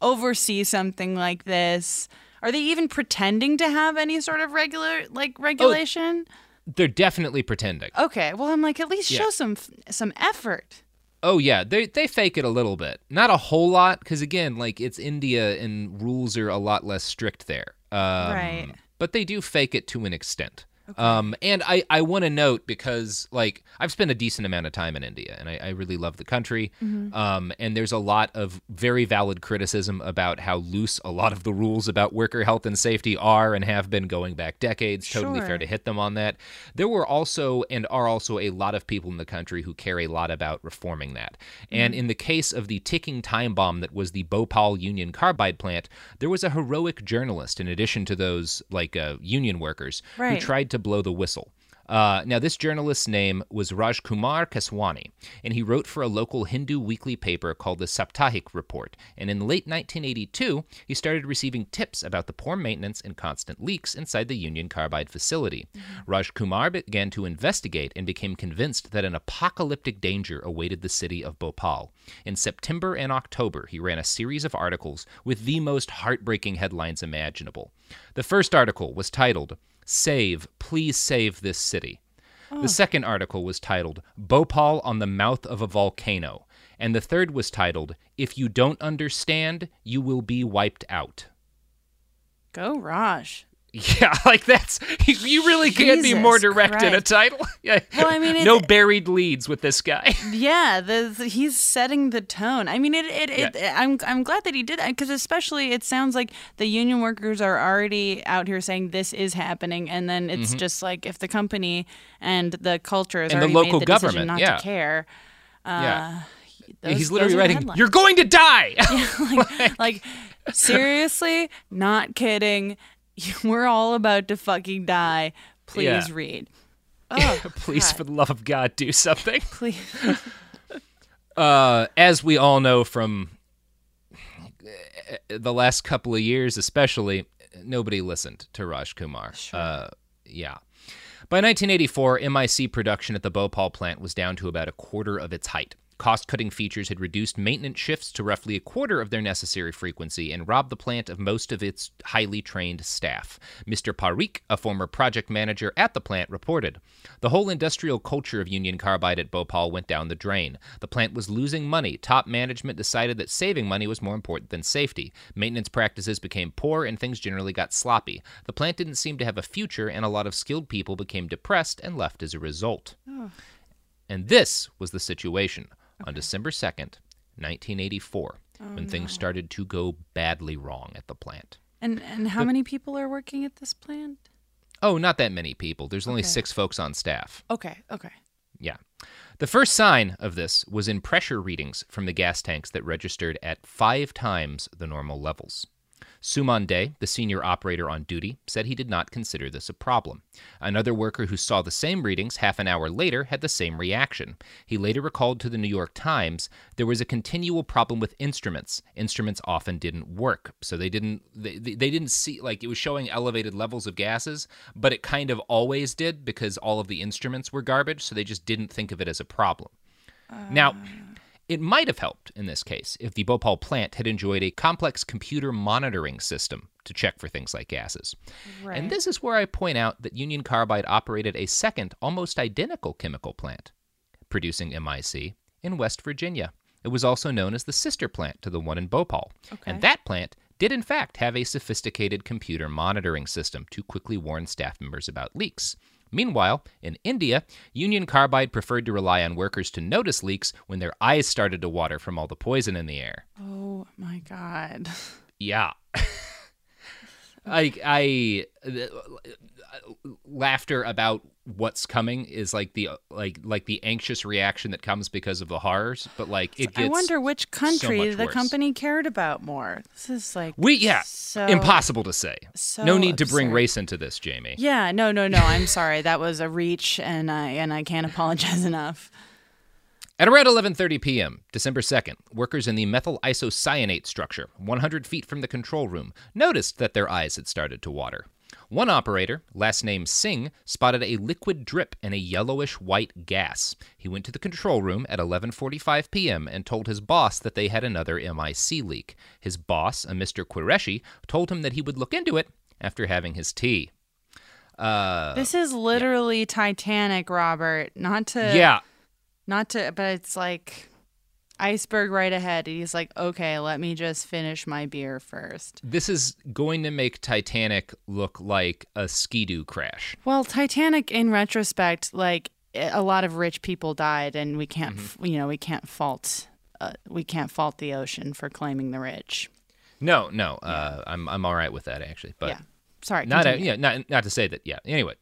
oversee something like this. Are they even pretending to have any sort of regular like regulation? They're definitely pretending. Okay, well I'm like at least Yeah. show some some effort. Oh yeah, they they fake it a little bit, not a whole lot, because again, like it's India and rules are a lot less strict there. Um, Right. But they do fake it to an extent. Um, and I, I want to note because like I've spent a decent amount of time in India and I, I really love the country. Um, and there's a lot of very valid criticism about how loose a lot of the rules about worker health and safety are and have been going back decades. Totally Sure. fair to hit them on that. There were also and are also a lot of people in the country who care a lot about reforming that. And Mm. in the case of the ticking time bomb that was the Bhopal Union Carbide plant, there was a heroic journalist in addition to those like uh, union workers who tried to blow the whistle. Uh, now, this journalist's name was Rajkumar Keswani, and he wrote for a local Hindu weekly paper called the Saptahik Report. And in late 1982, he started receiving tips about the poor maintenance and constant leaks inside the Union Carbide facility. Rajkumar began to investigate and became convinced that an apocalyptic danger awaited the city of Bhopal. In September and October, he ran a series of articles with the most heartbreaking headlines imaginable. The first article was titled, Save, Please Save This City. The oh. second article was titled, Bhopal on the Mouth of a Volcano. And the third was titled, If You Don't Understand, You Will Be Wiped Out. Go Raj. Yeah, like that's you really can't be more direct in a title. Yeah. Well, I mean, no buried leads with this guy. Yeah, the, the- he's setting the tone. I mean, it. it, it I'm I'm glad that he did that because especially it sounds like the union workers are already out here saying this is happening, and then it's Mhm. just like if the company and the culture is And the already local the government, not yeah. to care. Uh, Yeah. those- He's literally writing. "You're going to die." like, like seriously, not kidding. We're all about to fucking die. Please Yeah. read. Oh, Please, God. for the love of God, do something. Please. uh, as we all know from uh, the last couple of years, especially, nobody listened to Raj Kumar. Uh, yeah. By 1984, MIC production at the Bhopal plant was down to about a quarter of its height. Cost cutting features had reduced maintenance shifts to roughly a quarter of their necessary frequency and robbed the plant of most of its highly trained staff. Mr. Pareek, a former project manager at the plant, reported The whole industrial culture of Union Carbide at Bhopal went down the drain. The plant was losing money. Top management decided that saving money was more important than safety. Maintenance practices became poor and things generally got sloppy. The plant didn't seem to have a future, and a lot of skilled people became depressed and left as a result. Oh. And this was the situation on December 2nd, 1984, Oh, when things started to go badly wrong at the plant. And and how The- many people are working at this plant? Oh, not that many people. There's only Okay. six folks on staff. Okay, okay. Yeah. The first sign of this was in pressure readings from the gas tanks that registered at five times the normal levels. Suman Dey, the senior operator on duty, said he did not consider this a problem. Another worker who saw the same readings half an hour later had the same reaction. He later recalled to the New York Times there was a continual problem with instruments. Instruments often didn't work, so they didn't they, they they didn't see like it was showing elevated levels of gases, but it kind of always did because all of the instruments were garbage, so they just didn't think of it as a problem. Now, it might have helped in this case if the Bhopal plant had enjoyed a complex computer monitoring system to check for things like gases. Right. And this is where I point out that Union Carbide operated a second, almost identical chemical plant, producing MIC in West Virginia. It was also known as the sister plant to the one in Bhopal. And that plant did, in fact, have a sophisticated computer monitoring system to quickly warn staff members about leaks. Meanwhile, in India, Union Carbide preferred to rely on workers to notice leaks when their eyes started to water from all the poison in the air. Oh my god. Yeah. Like I, laughter about what's coming is like the like like the anxious reaction that comes because of the horrors, but like it gets. I wonder which country much the worse. company cared about more. This is like We yeah, so impossible to say. so no need to bring race into this, Jamie. Yeah, no, no, no. I'm sorry. That was a reach, and I and I can't apologize enough. At around 11:30 p.m., December 2nd, workers in the methyl isocyanate structure, 100 feet from the control room, noticed that their eyes had started to water. One operator, last name Singh, spotted a liquid drip and a yellowish white gas. He went to the control room at 11:45 p.m. and told his boss that they had another MIC leak. His boss, a Mr. Qureshi, told him that he would look into it after having his tea. Uh, This is literally Titanic, Robert. Not to yeah, not to but it's like iceberg right ahead. He's like, "Okay, let me just finish my beer first. this is going to make Titanic look like a skidoo crash. Well, Titanic in retrospect, like a lot of rich people died and we can't, Mm-hmm. you know, we can't fault uh, we can't fault the ocean for claiming the rich. No, no, uh, I'm I'm all right with that actually, but yeah. Sorry. not a, yeah, not not to say that. Yeah. Anyway,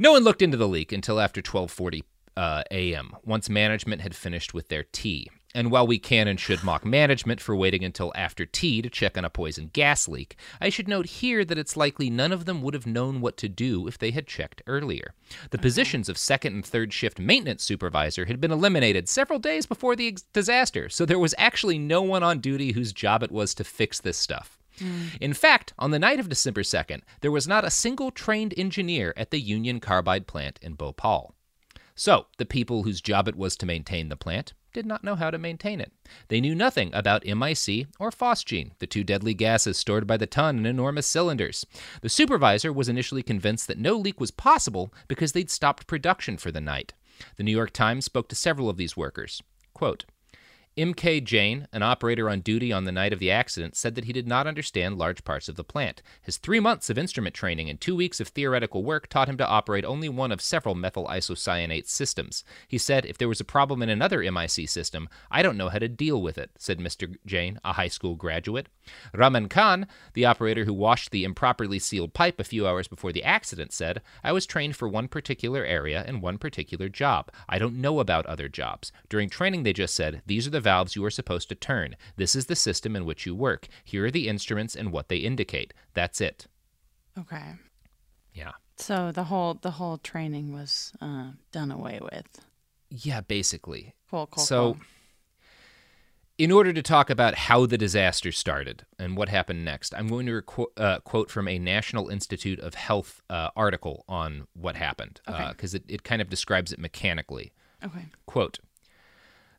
no one looked into the leak until after 12:40 uh, a.m. Once management had finished with their tea. And while we can and should mock management for waiting until after tea to check on a poison gas leak, I should note here that it's likely none of them would have known what to do if they had checked earlier. The positions of second and third shift maintenance supervisor had been eliminated several days before the ex- disaster, so there was actually no one on duty whose job it was to fix this stuff. Hmm. In fact, on the night of December 2nd, there was not a single trained engineer at the Union Carbide plant in Bhopal. So, the people whose job it was to maintain the plant did not know how to maintain it. They knew nothing about MIC or phosgene, the two deadly gases stored by the ton in enormous cylinders. The supervisor was initially convinced that no leak was possible because they'd stopped production for the night. The New York Times spoke to several of these workers. Quote, M.K. Jain, an operator on duty on the night of the accident, said that he did not understand large parts of the plant. His three months of instrument training and two weeks of theoretical work taught him to operate only one of several methyl isocyanate systems. He said, If there was a problem in another MIC system, I don't know how to deal with it, said Mr. Jain, a high school graduate. Rahman Khan, the operator who washed the improperly sealed pipe a few hours before the accident, said, I was trained for one particular area and one particular job. I don't know about other jobs. During training, they just said, These are the valves you are supposed to turn. This is the system in which you work. Here are the instruments and what they indicate. That's it. Okay. Yeah. So the whole the whole training was uh, done away with. Yeah, basically. Cool, cool. so, cool. in order to talk about how the disaster started and what happened next, I'm going to requ- uh, quote from a National Institute of Health uh, article on what happened because it, it kind of describes it mechanically. Okay. Quote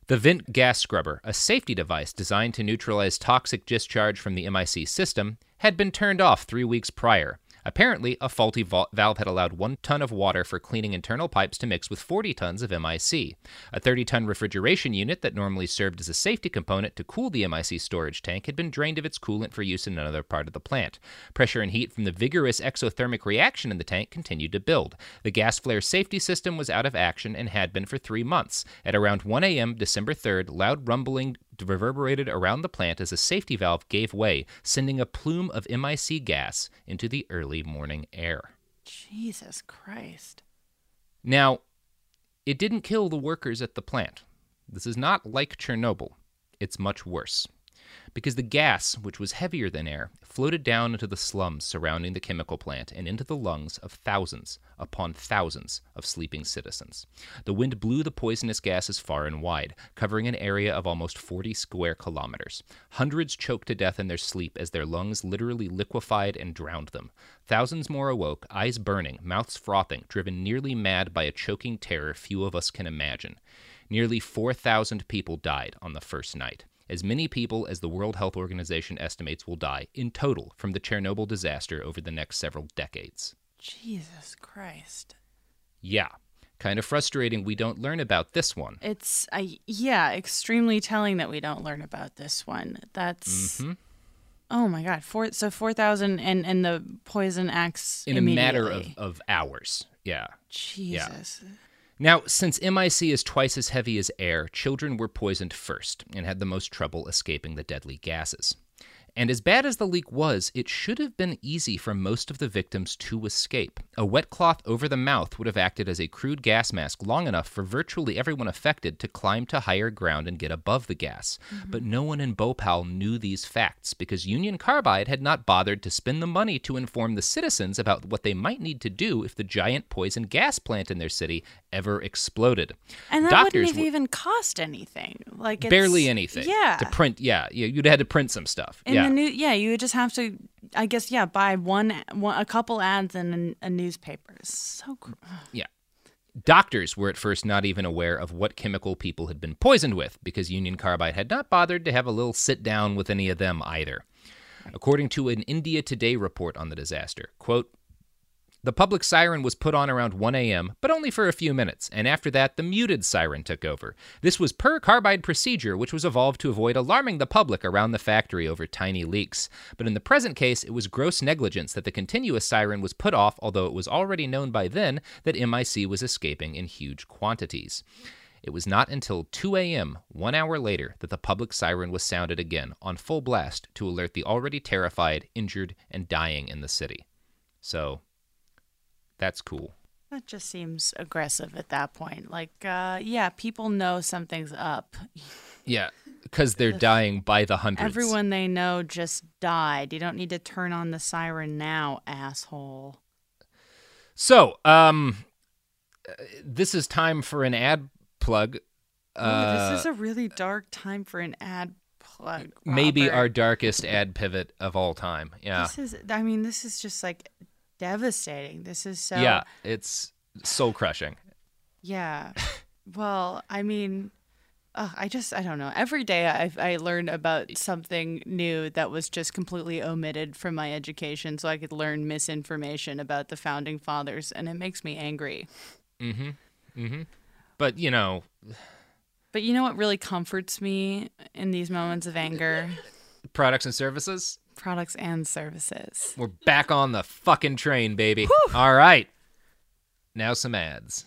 The Vent gas scrubber, a safety device designed to neutralize toxic discharge from the MIC system, had been turned off three weeks prior. Apparently, a faulty val- valve had allowed one ton of water for cleaning internal pipes to mix with 40 tons of MIC. A 30 ton refrigeration unit that normally served as a safety component to cool the MIC storage tank had been drained of its coolant for use in another part of the plant. Pressure and heat from the vigorous exothermic reaction in the tank continued to build. The gas flare safety system was out of action and had been for three months. At around 1 a.m., December 3rd, loud rumbling reverberated around the plant as a safety valve gave way, sending a plume of MIC gas into the early morning air. Jesus Christ. Now, it didn't kill the workers at the plant. This is not like Chernobyl. It's much worse. Because the gas, which was heavier than air, floated down into the slums surrounding the chemical plant and into the lungs of thousands upon thousands of sleeping citizens. The wind blew the poisonous gases far and wide, covering an area of almost 40 square kilometers. Hundreds choked to death in their sleep as their lungs literally liquefied and drowned them. Thousands more awoke, eyes burning, mouths frothing, driven nearly mad by a choking terror few of us can imagine. Nearly 4,000 people died on the first night. As many people as the World Health Organization estimates will die in total from the Chernobyl disaster over the next several decades. Jesus Christ. Yeah, kind of frustrating we don't learn about this one. It's I yeah, extremely telling that we don't learn about this one. That's mm-hmm. oh my god, four so four thousand and and the poison acts In a matter of, of hours. Yeah. Jesus. Now, since MIC is twice as heavy as air, children were poisoned first and had the most trouble escaping the deadly gases. And as bad as the leak was, it should have been easy for most of the victims to escape. A wet cloth over the mouth would have acted as a crude gas mask long enough for virtually everyone affected to climb to higher ground and get above the gas. Mm-hmm. But no one in Bhopal knew these facts because Union Carbide had not bothered to spend the money to inform the citizens about what they might need to do if the giant poison gas plant in their city ever exploded. And that Doctors wouldn't have were- even cost anything. Like it's, barely anything. Yeah. To print, yeah, you- you'd had to print some stuff. Yeah. New, yeah, you would just have to I guess yeah, buy one, one a couple ads in a, a newspaper. It's so Yeah. Doctors were at first not even aware of what chemical people had been poisoned with because Union Carbide had not bothered to have a little sit down with any of them either. According to an India Today report on the disaster, quote, the public siren was put on around 1 a.m., but only for a few minutes, and after that, the muted siren took over. This was per carbide procedure, which was evolved to avoid alarming the public around the factory over tiny leaks. But in the present case, it was gross negligence that the continuous siren was put off, although it was already known by then that MIC was escaping in huge quantities. It was not until 2 a.m., one hour later, that the public siren was sounded again on full blast to alert the already terrified, injured, and dying in the city. So, that's cool. that just seems aggressive at that point. Like, uh, yeah, people know something's up. Yeah, because they're dying by the hundreds. Everyone they know just died. You don't need to turn on the siren now, asshole. So, um, uh, this is time for an ad plug. Ooh, Uh, this is a really dark time for an ad plug. maybe our darkest ad pivot of all time. Yeah, This is. I mean, this is just like devastating. This is so. yeah, it's soul crushing. Yeah. Well, I mean, ugh, I just I don't know. Every day I I learn about something new that was just completely omitted from my education, so I could learn misinformation about the founding fathers, and it makes me angry. Mm-hmm. Mm-hmm. But you know, But you know what really comforts me in these moments of anger? products and services. Products and services. We're back on the fucking train, baby. All right. Now some ads.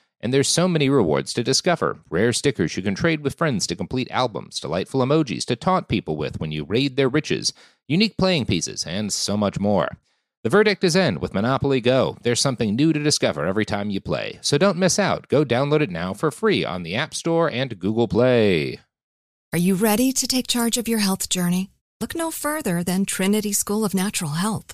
And there's so many rewards to discover rare stickers you can trade with friends to complete albums, delightful emojis to taunt people with when you raid their riches, unique playing pieces, and so much more. The verdict is in with Monopoly Go. There's something new to discover every time you play. So don't miss out. Go download it now for free on the App Store and Google Play. Are you ready to take charge of your health journey? Look no further than Trinity School of Natural Health.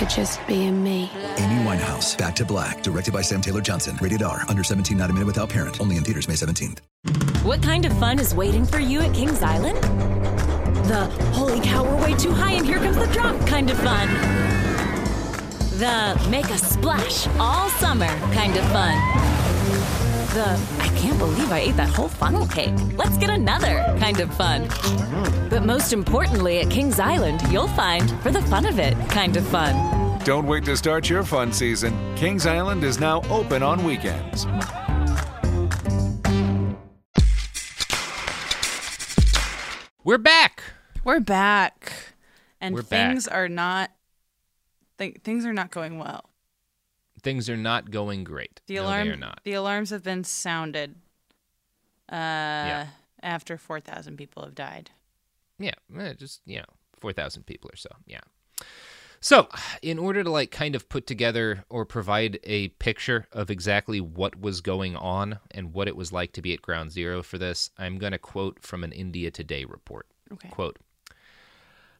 for just being me. Amy Winehouse, Back to Black, directed by Sam Taylor Johnson. Rated R, under 17, not a minute without parent. Only in theaters May 17th. What kind of fun is waiting for you at Kings Island? The holy cow, we're way too high and here comes the drop kind of fun. The make a splash all summer kind of fun. The I can't believe I ate that whole funnel cake. Let's get another kind of fun. But most importantly, at Kings Island, you'll find for the fun of it kind of fun. Don't wait to start your fun season. Kings Island is now open on weekends. We're back. We're back, and We're back. things are not. Th- things are not going well. Things are not going great. The no, they are not. The alarms have been sounded. Uh, after 4,000 people have died. Yeah, eh, just you know, four thousand people or so. Yeah. So, in order to like kind of put together or provide a picture of exactly what was going on and what it was like to be at ground zero for this, I'm going to quote from an India Today report. Okay. Quote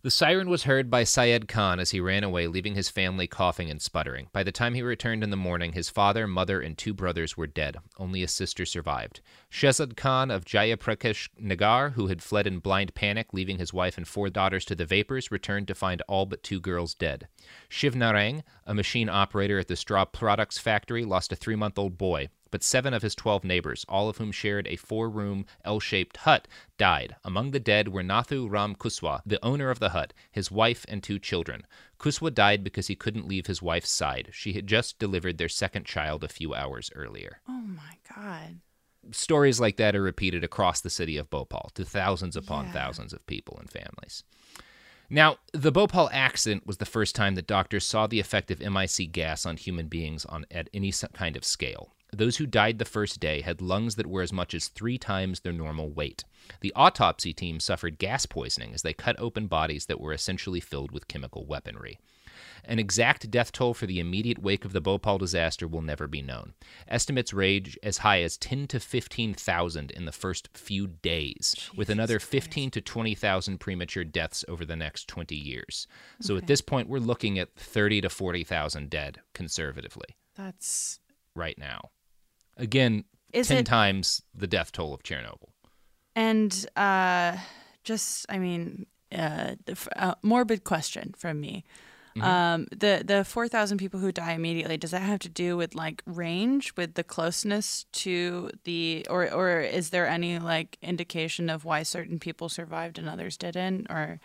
The siren was heard by Syed Khan as he ran away, leaving his family coughing and sputtering. By the time he returned in the morning, his father, mother, and two brothers were dead. Only a sister survived. Shehzad Khan of Jayaprakash Nagar, who had fled in blind panic, leaving his wife and four daughters to the vapors, returned to find all but two girls dead. Shiv Narang, a machine operator at the straw products factory, lost a three month old boy but seven of his 12 neighbors, all of whom shared a four room L shaped hut, died. Among the dead were Nathu Ram Kuswa, the owner of the hut, his wife, and two children. Kuswa died because he couldn't leave his wife's side. She had just delivered their second child a few hours earlier. Oh my God. Stories like that are repeated across the city of Bhopal to thousands upon Yeah. thousands of people and families. Now, the Bhopal accident was the first time that doctors saw the effect of MIC gas on human beings on at any kind of scale. Those who died the first day had lungs that were as much as three times their normal weight. The autopsy team suffered gas poisoning as they cut open bodies that were essentially filled with chemical weaponry. An exact death toll for the immediate wake of the Bhopal disaster will never be known. Estimates range as high as 10 to 15,000 in the first few days, with another 15 to 20,000 premature deaths over the next 20 years. So at this point, we're looking at 30 to 40,000 dead conservatively That's. right now. Again, Is 10 it- times the death toll of Chernobyl. And uh, just, I mean uh, the, uh morbid question from me. Mm-hmm. Um, the the four thousand people who die immediately does that have to do with like range, with the closeness to the, or or is there any like indication of why certain people survived and others didn't, or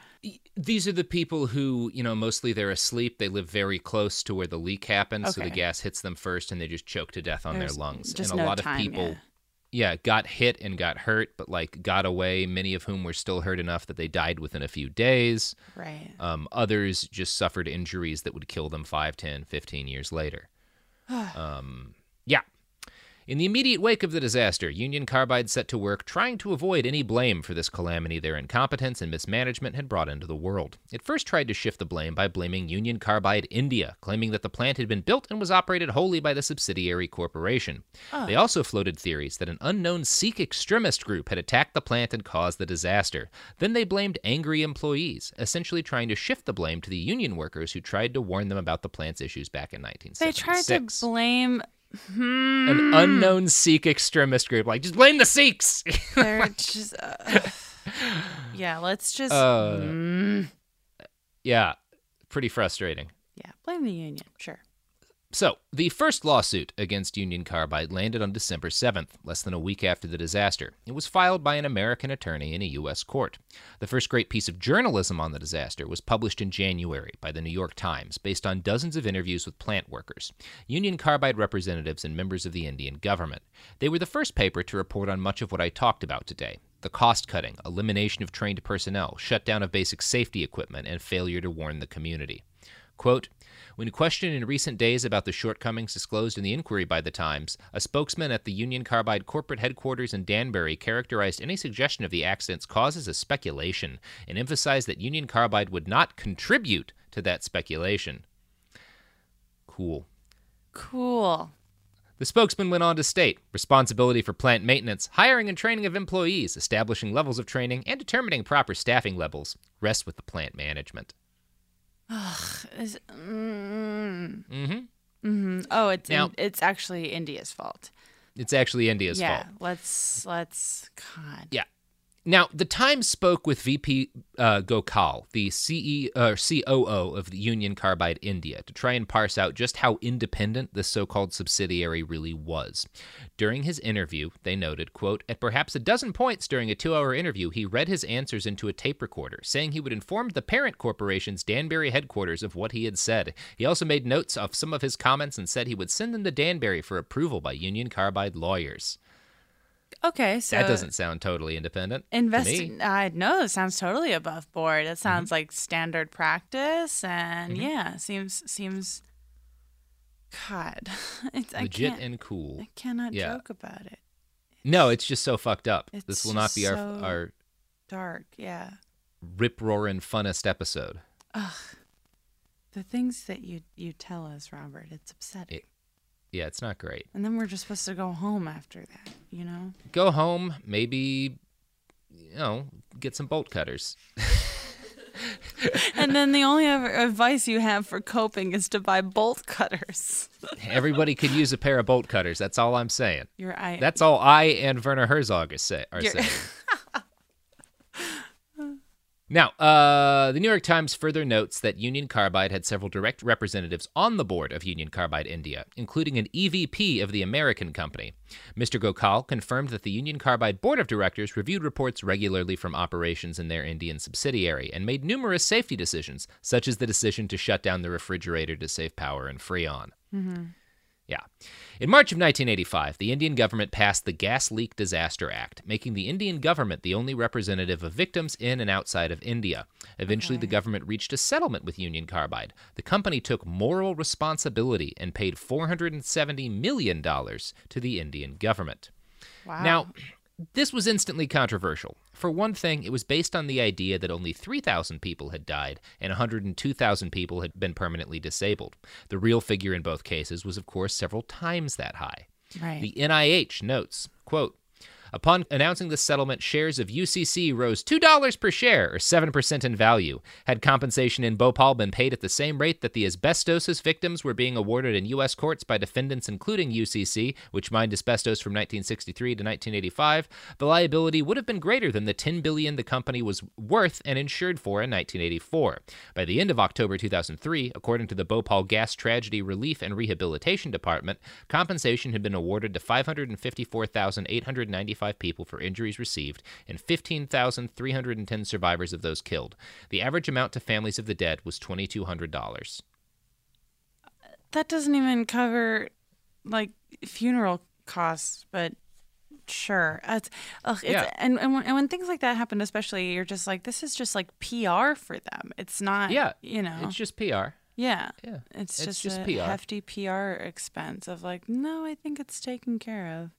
These are the people who, you know, mostly they're asleep. They live very close to where the leak happened, so the gas hits them first and they just choke to death on There's their lungs. and a no lot time, of people yeah. Yeah, got hit and got hurt, but like got away, many of whom were still hurt enough that they died within a few days. right? Um, others just suffered injuries that would kill them 5, 10, 15 years later. um. In the immediate wake of the disaster, Union Carbide set to work trying to avoid any blame for this calamity their incompetence and mismanagement had brought into the world. It first tried to shift the blame by blaming Union Carbide India, claiming that the plant had been built and was operated wholly by the subsidiary corporation. Ah. They also floated theories that an unknown Sikh extremist group had attacked the plant and caused the disaster. Then they blamed angry employees, essentially trying to shift the blame to the union workers who tried to warn them about the plant's issues back in They tried to blame. Hmm. an unknown Sikh extremist group. Like, just blame the Sikhs. They're just. Uh, yeah, let's just. Uh, Mm, yeah, pretty frustrating. yeah, blame the union. Sure. So, the first lawsuit against Union Carbide landed on December 7th, less than a week after the disaster. It was filed by an American attorney in a U.S. court. The first great piece of journalism on the disaster was published in January by the New York Times, based on dozens of interviews with plant workers, Union Carbide representatives, and members of the Indian government. They were the first paper to report on much of what I talked about today the cost cutting, elimination of trained personnel, shutdown of basic safety equipment, and failure to warn the community. Quote, when questioned in recent days about the shortcomings disclosed in the inquiry by the Times, a spokesman at the Union Carbide corporate headquarters in Danbury characterized any suggestion of the accident's causes as speculation and emphasized that Union Carbide would not contribute to that speculation. Cool. Cool. The spokesman went on to state responsibility for plant maintenance, hiring and training of employees, establishing levels of training, and determining proper staffing levels rests with the plant management. Is, mm, hmm hmm Oh, it's Now- in, it's actually India's fault. It's actually India's yeah, fault. let's let's God. Yeah. Now, the Times spoke with VP uh, Gokhale, the CEO, uh, COO of the Union Carbide India, to try and parse out just how independent this so-called subsidiary really was. During his interview, they noted, quote, at perhaps a dozen points during a two-hour interview, he read his answers into a tape recorder, saying he would inform the parent corporation's Danbury headquarters of what he had said. He also made notes of some of his comments and said he would send them to Danbury for approval by Union Carbide lawyers. Okay, so that doesn't sound totally independent. to invest. I know it sounds totally above board. Mm-hmm. It sounds like standard practice, and yeah, seems seems. God, it's, legit and cool. I cannot Yeah. joke about it. No, it's just so fucked up. It's this will not be our so- our Dark, yeah. rip roaring funnest episode. Ugh. The things that you you tell us, Robert, it's upsetting. Yeah, it's not great. and then we're just supposed to go home after that, you know? Go home, maybe you know, get some bolt cutters. and then the only other advice you have for coping is to buy bolt cutters. Everybody could use a pair of bolt cutters. That's all I'm saying. Your eye. That's all I and Werner Herzog are, say, are saying. Now, uh, the New York Times further notes that Union Carbide had several direct representatives on the board of Union Carbide India, including an EVP of the American company. Mr. Gokhale confirmed that the Union Carbide board of directors reviewed reports regularly from operations in their Indian subsidiary and made numerous safety decisions, such as the decision to shut down the refrigerator to save power in Freon. Yeah. In March of 1985, the Indian government passed the Gas Leak Disaster Act, making the Indian government the only representative of victims in and outside of India. Eventually, the government reached a settlement with Union Carbide. The company took moral responsibility and paid $470 million to the Indian government. wow. Now, this was instantly controversial. For one thing, it was based on the idea that only 3,000 people had died and 102,000 people had been permanently disabled. The real figure in both cases was, of course, several times that high. right. The NIH notes, quote, Upon announcing the settlement, shares of UCC rose $2 per share, or 7% in value. Had compensation in Bhopal been paid at the same rate that the asbestosis victims were being awarded in U.S. courts by defendants including UCC, which mined asbestos from 1963 to 1985, the liability would have been greater than the 10 billion the company was worth and insured for in 1984. By the end of October 2003, according to the Bhopal Gas Tragedy Relief and Rehabilitation Department, compensation had been awarded to 554,895 people for injuries received and 15,310 survivors of those killed. The average amount to families of the dead was $2,200. that doesn't even cover like funeral costs, but sure. It's, ugh, it's, Yeah. and, and, when, and when things like that happen, especially, you're just like, this is just like PR for them. It's not, Yeah, you know, It's just PR. yeah. Yeah, It's, it's just, just a PR. hefty PR expense of like, no, I think it's taken care of.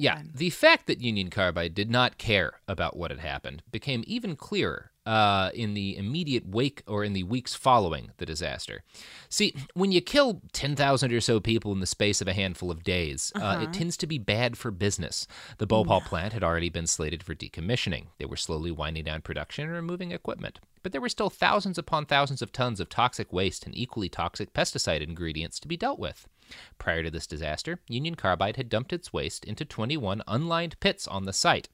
Yeah, the fact that Union Carbide did not care about what had happened became even clearer uh, in the immediate wake or in the weeks following the disaster. See, when you kill 10,000 or so people in the space of a handful of days, uh, it tends to be bad for business. The Bhopal plant had already been slated for decommissioning. They were slowly winding down production and removing equipment. But there were still thousands upon thousands of tons of toxic waste and equally toxic pesticide ingredients to be dealt with. Prior to this disaster, Union Carbide had dumped its waste into 21 unlined pits on the site.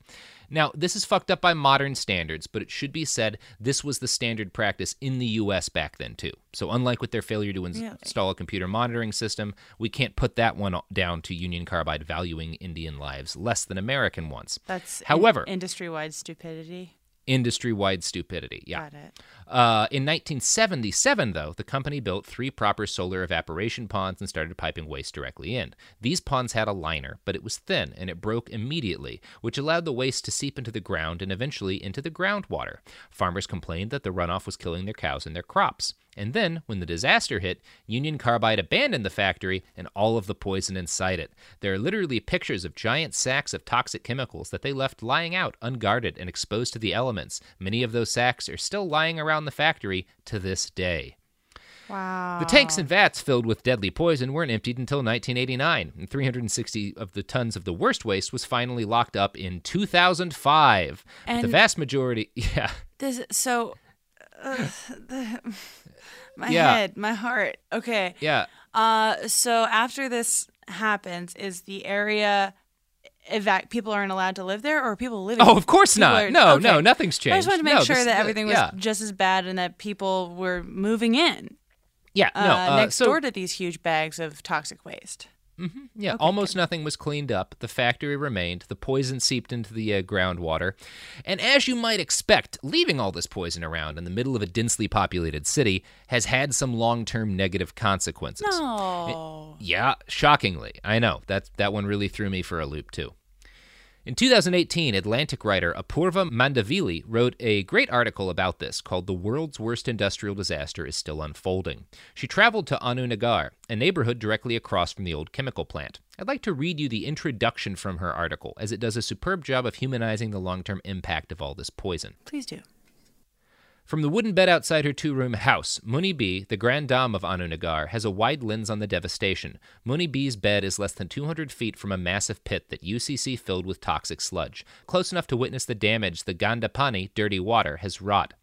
Now, this is fucked up by modern standards, but it should be said this was the standard practice in the US back then, too. So, unlike with their failure to ins- Really? install a computer monitoring system, we can't put that one down to Union Carbide valuing Indian lives less than American ones. That's in- However, industry-wide stupidity. Industry wide stupidity. Yeah. Got it. Uh, in 1977, though, the company built three proper solar evaporation ponds and started piping waste directly in. These ponds had a liner, but it was thin and it broke immediately, which allowed the waste to seep into the ground and eventually into the groundwater. Farmers complained that the runoff was killing their cows and their crops. And then, when the disaster hit, Union Carbide abandoned the factory and all of the poison inside it. There are literally pictures of giant sacks of toxic chemicals that they left lying out unguarded and exposed to the elements. Many of those sacks are still lying around the factory to this day. Wow. The tanks and vats filled with deadly poison weren't emptied until 1989, and 360 of the tons of the worst waste was finally locked up in 2005. But the vast majority, yeah, This so uh, the, my Yeah. head, my heart. Okay. yeah. Uh so after this happens is the area evac people aren't allowed to live there or people living Oh, of course not. are- No, okay. no, nothing's changed I just wanted to make No, sure that everything was yeah. just as bad and that people were moving in Yeah, uh, no. Uh, next so, door to these huge bags of toxic waste. Yeah, almost nothing was cleaned up. The factory remained. The poison seeped into the uh, groundwater. And as you might expect, leaving all this poison around in the middle of a densely populated city has had some long term negative consequences. No. Yeah, shockingly. I know. That, that one really threw me for a loop, too. In 2018, Atlantic writer Apoorva Mandavilli wrote a great article about this called The World's Worst Industrial Disaster is Still Unfolding. She traveled to Anu Nagar, a neighborhood directly across from the old chemical plant. I'd like to read you the introduction from her article, as it does a superb job of humanizing the long term impact of all this poison. Please do. From the wooden bed outside her two room house, Muni B, the grand dame of Anu Nagar, has a wide lens on the devastation. Muni B's bed is less than 200 feet from a massive pit that UCC filled with toxic sludge, close enough to witness the damage the Gandapani, dirty water, has wrought.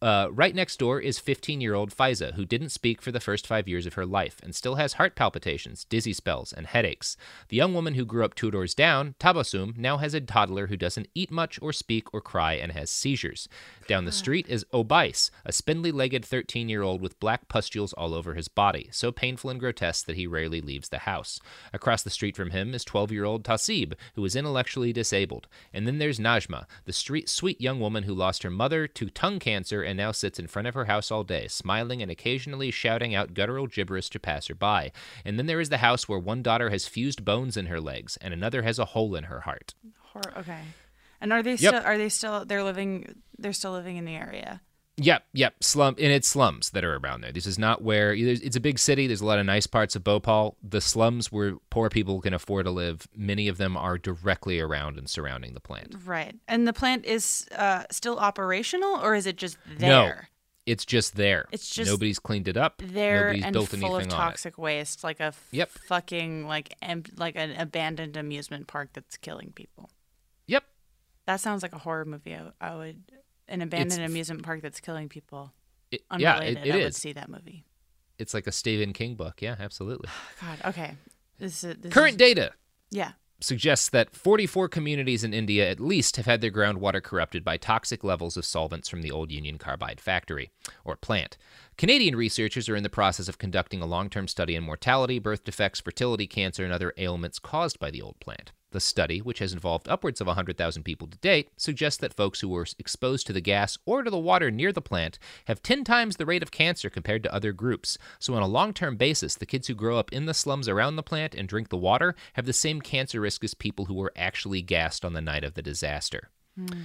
Uh, right next door is 15 year old Fiza, who didn't speak for the first five years of her life and still has heart palpitations, dizzy spells, and headaches. The young woman who grew up two doors down, Tabasum, now has a toddler who doesn't eat much or speak or cry and has seizures. Down the street is Obais, a spindly legged 13 year old with black pustules all over his body, so painful and grotesque that he rarely leaves the house. Across the street from him is 12 year old Tasib, who is intellectually disabled. And then there's Najma, the street, sweet young woman who lost her mother to tongue cancer and now sits in front of her house all day, smiling and occasionally shouting out guttural gibberish to passerby. And then there is the house where one daughter has fused bones in her legs and another has a hole in her heart. Hor- okay. And are they Yep. still are they still they're living they're still living in the area? Yep, yep, slum, and it's slums that are around there. This is not where it's a big city. There's a lot of nice parts of Bhopal. The slums where poor people can afford to live, many of them are directly around and surrounding the plant. Right. And the plant is uh, still operational or is it just there? No, it's just there. It's just nobody's cleaned it up. There Nobody's and built full anything of toxic waste, like a f- Yep. fucking like em- like an abandoned amusement park that's killing people. Yep. That sounds like a horror movie. I, I would an abandoned amusement park that's killing people. It- yeah, it, it I would see that movie. It's like a Stephen King book. Yeah, absolutely. God. Okay. This is this Current is- data Yeah. suggests that 44 communities in India at least have had their groundwater corrupted by toxic levels of solvents from the old Union Carbide factory or plant. Canadian researchers are in the process of conducting a long term study on mortality, birth defects, fertility, cancer, and other ailments caused by the old plant. The study, which has involved upwards of 100,000 people to date, suggests that folks who were exposed to the gas or to the water near the plant have 10 times the rate of cancer compared to other groups. So, on a long term basis, the kids who grow up in the slums around the plant and drink the water have the same cancer risk as people who were actually gassed on the night of the disaster. Hmm.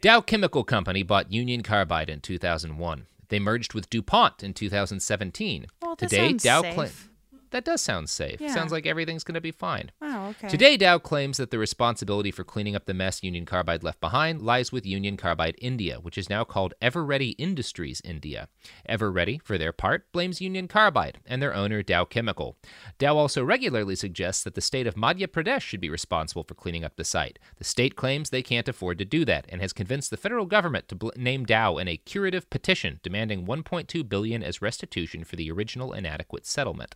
Dow Chemical Company bought Union Carbide in 2001. They merged with DuPont in 2017. Well, Today, Dow safe. That does sound safe. Yeah. Sounds like everything's going to be fine. Oh, okay. Today, Dow claims that the responsibility for cleaning up the mess Union Carbide left behind lies with Union Carbide India, which is now called Eveready Industries India. Eveready, for their part, blames Union Carbide and their owner, Dow Chemical. Dow also regularly suggests that the state of Madhya Pradesh should be responsible for cleaning up the site. The state claims they can't afford to do that and has convinced the federal government to bl- name Dow in a curative petition demanding 1.2 billion as restitution for the original inadequate settlement.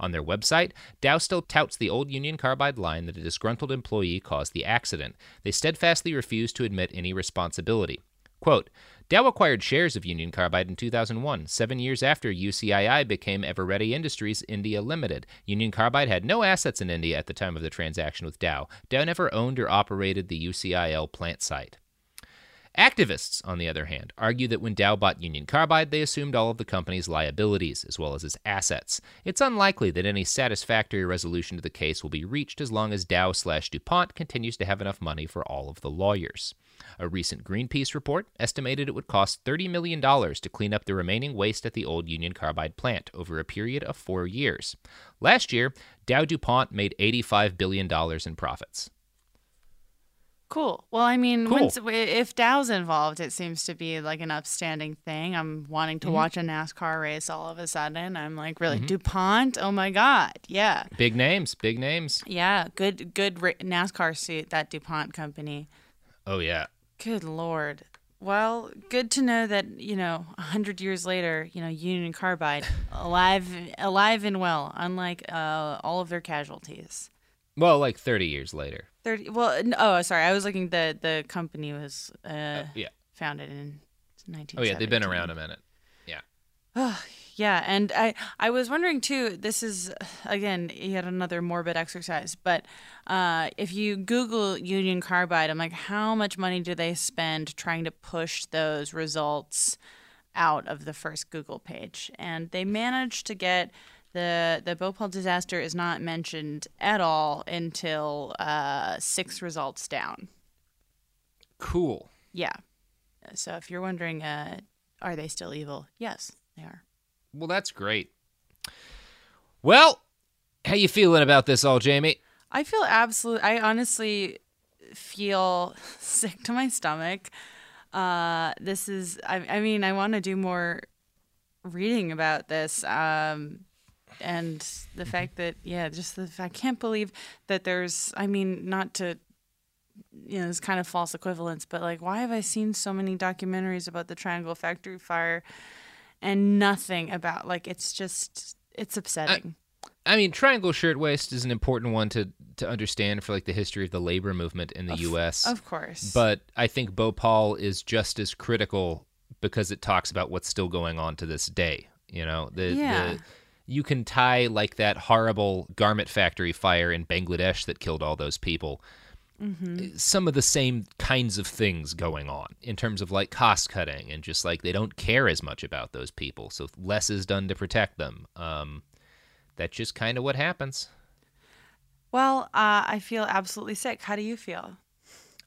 On their website, Dow still touts the old Union Carbide line that a disgruntled employee caused the accident. They steadfastly refuse to admit any responsibility. Quote, Dow acquired shares of Union Carbide in 2001, seven years after UCIL became Eveready Industries India Limited. Union Carbide had no assets in India at the time of the transaction with Dow. Dow never owned or operated the UCIL plant site. Activists, on the other hand, argue that when Dow bought Union Carbide, they assumed all of the company's liabilities as well as its assets. It's unlikely that any satisfactory resolution to the case will be reached as long as Dow slash DuPont continues to have enough money for all of the lawyers. A recent Greenpeace report estimated it would cost $30 million to clean up the remaining waste at the old Union Carbide plant over a period of four years. Last year, Dow DuPont made $85 billion in profits. Cool. Well, I mean, Cool. once, if Dow's involved, it seems to be like an upstanding thing. I'm wanting to Mhm. watch a NASCAR race all of a sudden. I'm like, really, Mhm. DuPont? Oh my God. Yeah. Big names, big names. Yeah. Good, good ra- NASCAR suit, that DuPont company. Oh, yeah. Good Lord. Well, good to know that, you know, a hundred years later, you know, Union Carbide, alive, alive and well, unlike uh, all of their casualties. Well, like 30 years later. Thirty. Well, n- oh, sorry. I was looking. The the company was uh, yeah. founded in nineteen. Oh, yeah, they've been around a minute. Yeah. Oh, yeah, and I I was wondering too. This is again yet another morbid exercise, but uh, if you Google Union Carbide, I'm like, how much money do they spend trying to push those results out of the first Google page? And they managed to get the the Bhopal disaster is not mentioned at all until uh, six results down. Cool. Yeah. So if you're wondering, uh, are they still evil? Yes, they are. Well, that's great. Well, how you feeling about this all, Jamie? I feel absolute. I honestly feel sick to my stomach. Uh, this is. I, I mean, I want to do more reading about this. Um, and the mm-hmm. fact that yeah, just the I can't believe that there's. I mean, not to. You know, it's kind of false equivalence, but like, why have I seen so many documentaries about the Triangle Factory fire, and nothing about like it's just it's upsetting. I mean, Triangle Shirtwaist is an important one to to understand for like the history of the labor movement in the Of- U.S. of course. but I think Bhopal is just as critical because it talks about what's still going on to this day. You know, the, Yeah. the you can tie like that horrible garment factory fire in Bangladesh that killed all those people. Mm-hmm. Some of the same kinds of things going on in terms of like cost cutting and just like they don't care as much about those people, so less is done to protect them. Um, that's just kind of what happens. Well, uh, I feel absolutely sick. How do you feel?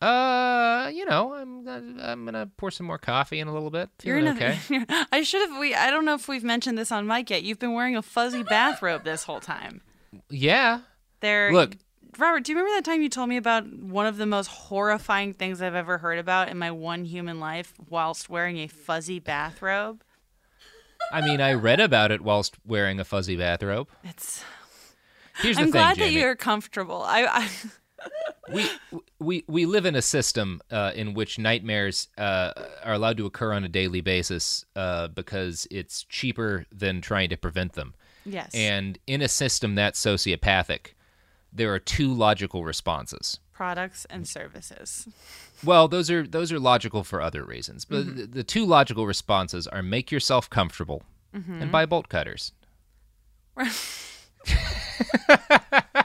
Uh, you know, I'm I'm gonna pour some more coffee in a little bit. You're Feeling in a, okay. I should have. We. I don't know if we've mentioned this on mic yet. You've been wearing a fuzzy bathrobe this whole time. Yeah. There. Look. Robert. Do you remember that time you told me about one of the most horrifying things I've ever heard about in my one human life, whilst wearing a fuzzy bathrobe? I mean, I read about it whilst wearing a fuzzy bathrobe. It's. Here's the I'm thing, glad Jamie. that you're comfortable. I. I we we we live in a system uh, in which nightmares uh, are allowed to occur on a daily basis uh, because it's cheaper than trying to prevent them. Yes. And in a system that's sociopathic, there are two logical responses. products and services. Well, those are those are logical for other reasons, but Mhm. the, the two logical responses are make yourself comfortable Mhm. and buy bolt cutters.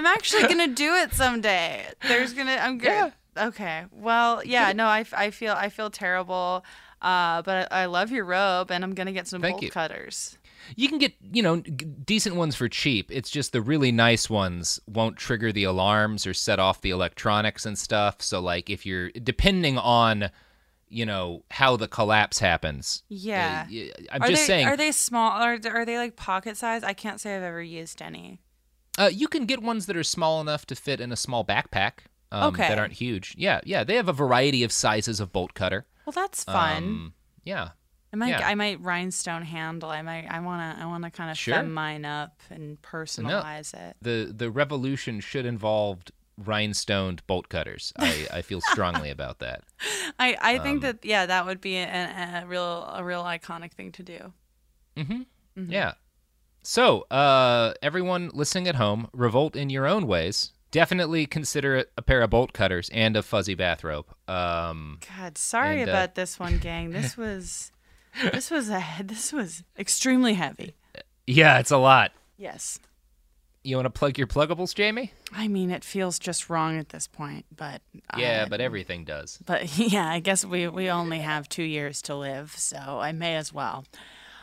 I'm actually gonna do it someday. There's gonna. I'm good. Okay. Well, yeah. No, I, I feel I feel terrible. Uh, but I, I love your robe, and I'm gonna get some Thank bolt you. cutters. You can get, you know, g- decent ones for cheap. It's just the really nice ones won't trigger the alarms or set off the electronics and stuff. So, like, if you're depending on, you know, how the collapse happens. Yeah. uh, I'm are just they, saying. Are they small? Are are they like pocket size? I can't say I've ever used any. Uh, you can get ones that are small enough to fit in a small backpack. Um, Okay. That aren't huge. Yeah, yeah. They have a variety of sizes of bolt cutter. Well, that's fun. Um, yeah. I might yeah. I might rhinestone handle. I might I wanna I wanna kind of Sure. fem mine up and No, personalize it. The the revolution should involve rhinestoned bolt cutters. I, I feel strongly about that. I I think Um, that yeah that would be a, a real a real iconic thing to do. Mm-hmm. Mhm. Yeah. So, uh, everyone listening at home, revolt in your own ways. Definitely consider it a pair of bolt cutters and a fuzzy bathrobe. Um, God, sorry and, uh, about this one, gang. This was this was a this was extremely heavy. yeah, it's a lot. Yes. You want to plug your pluggables, Jamie? I mean, it feels just wrong at this point, but Yeah, uh, but everything does. but yeah, I guess we we only have two years to live, so I may as well.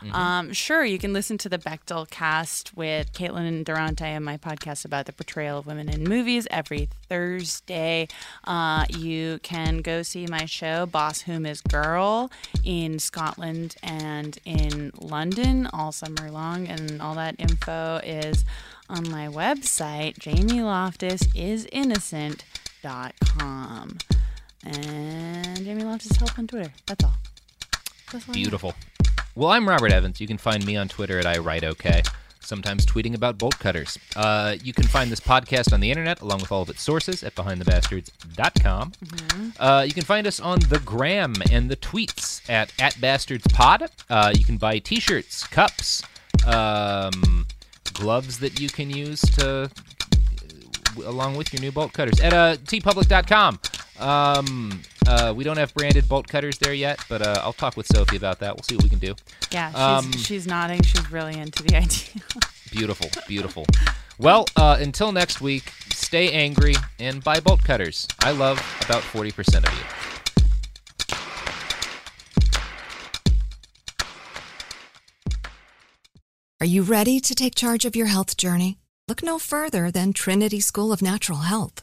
Mhm. Um, sure, you can listen to the Bechdel Cast with Caitlin and Durante and my podcast about the portrayal of women in movies every Thursday. Uh, you can go see my show, Boss Whom Is Girl, in Scotland and in London all summer long, and all that info is on my website, jamieloftusinnocent.com. And Jamie Loftus Help on Twitter. That's all. That's all. Beautiful. Well, I'm Robert Evans. You can find me on Twitter at I Write OK, sometimes tweeting about bolt cutters. Uh, you can find this podcast on the internet along with all of its sources at behindthebastards.com. Uh, you can find us on the gram and the tweets at, at bastardspod. Uh, you can buy t-shirts, cups, um, gloves that you can use to along with your new bolt cutters at uh, teepublic.com. Um, uh, we don't have branded bolt cutters there yet, but uh, I'll talk with Sophie about that. We'll see what we can do. Yeah, she's, Um, she's nodding. She's really into the idea. Beautiful, beautiful. Well, uh, until next week, stay angry and buy bolt cutters. I love about 40% of you. Are you ready to take charge of your health journey? Look no further than Trinity School of Natural Health.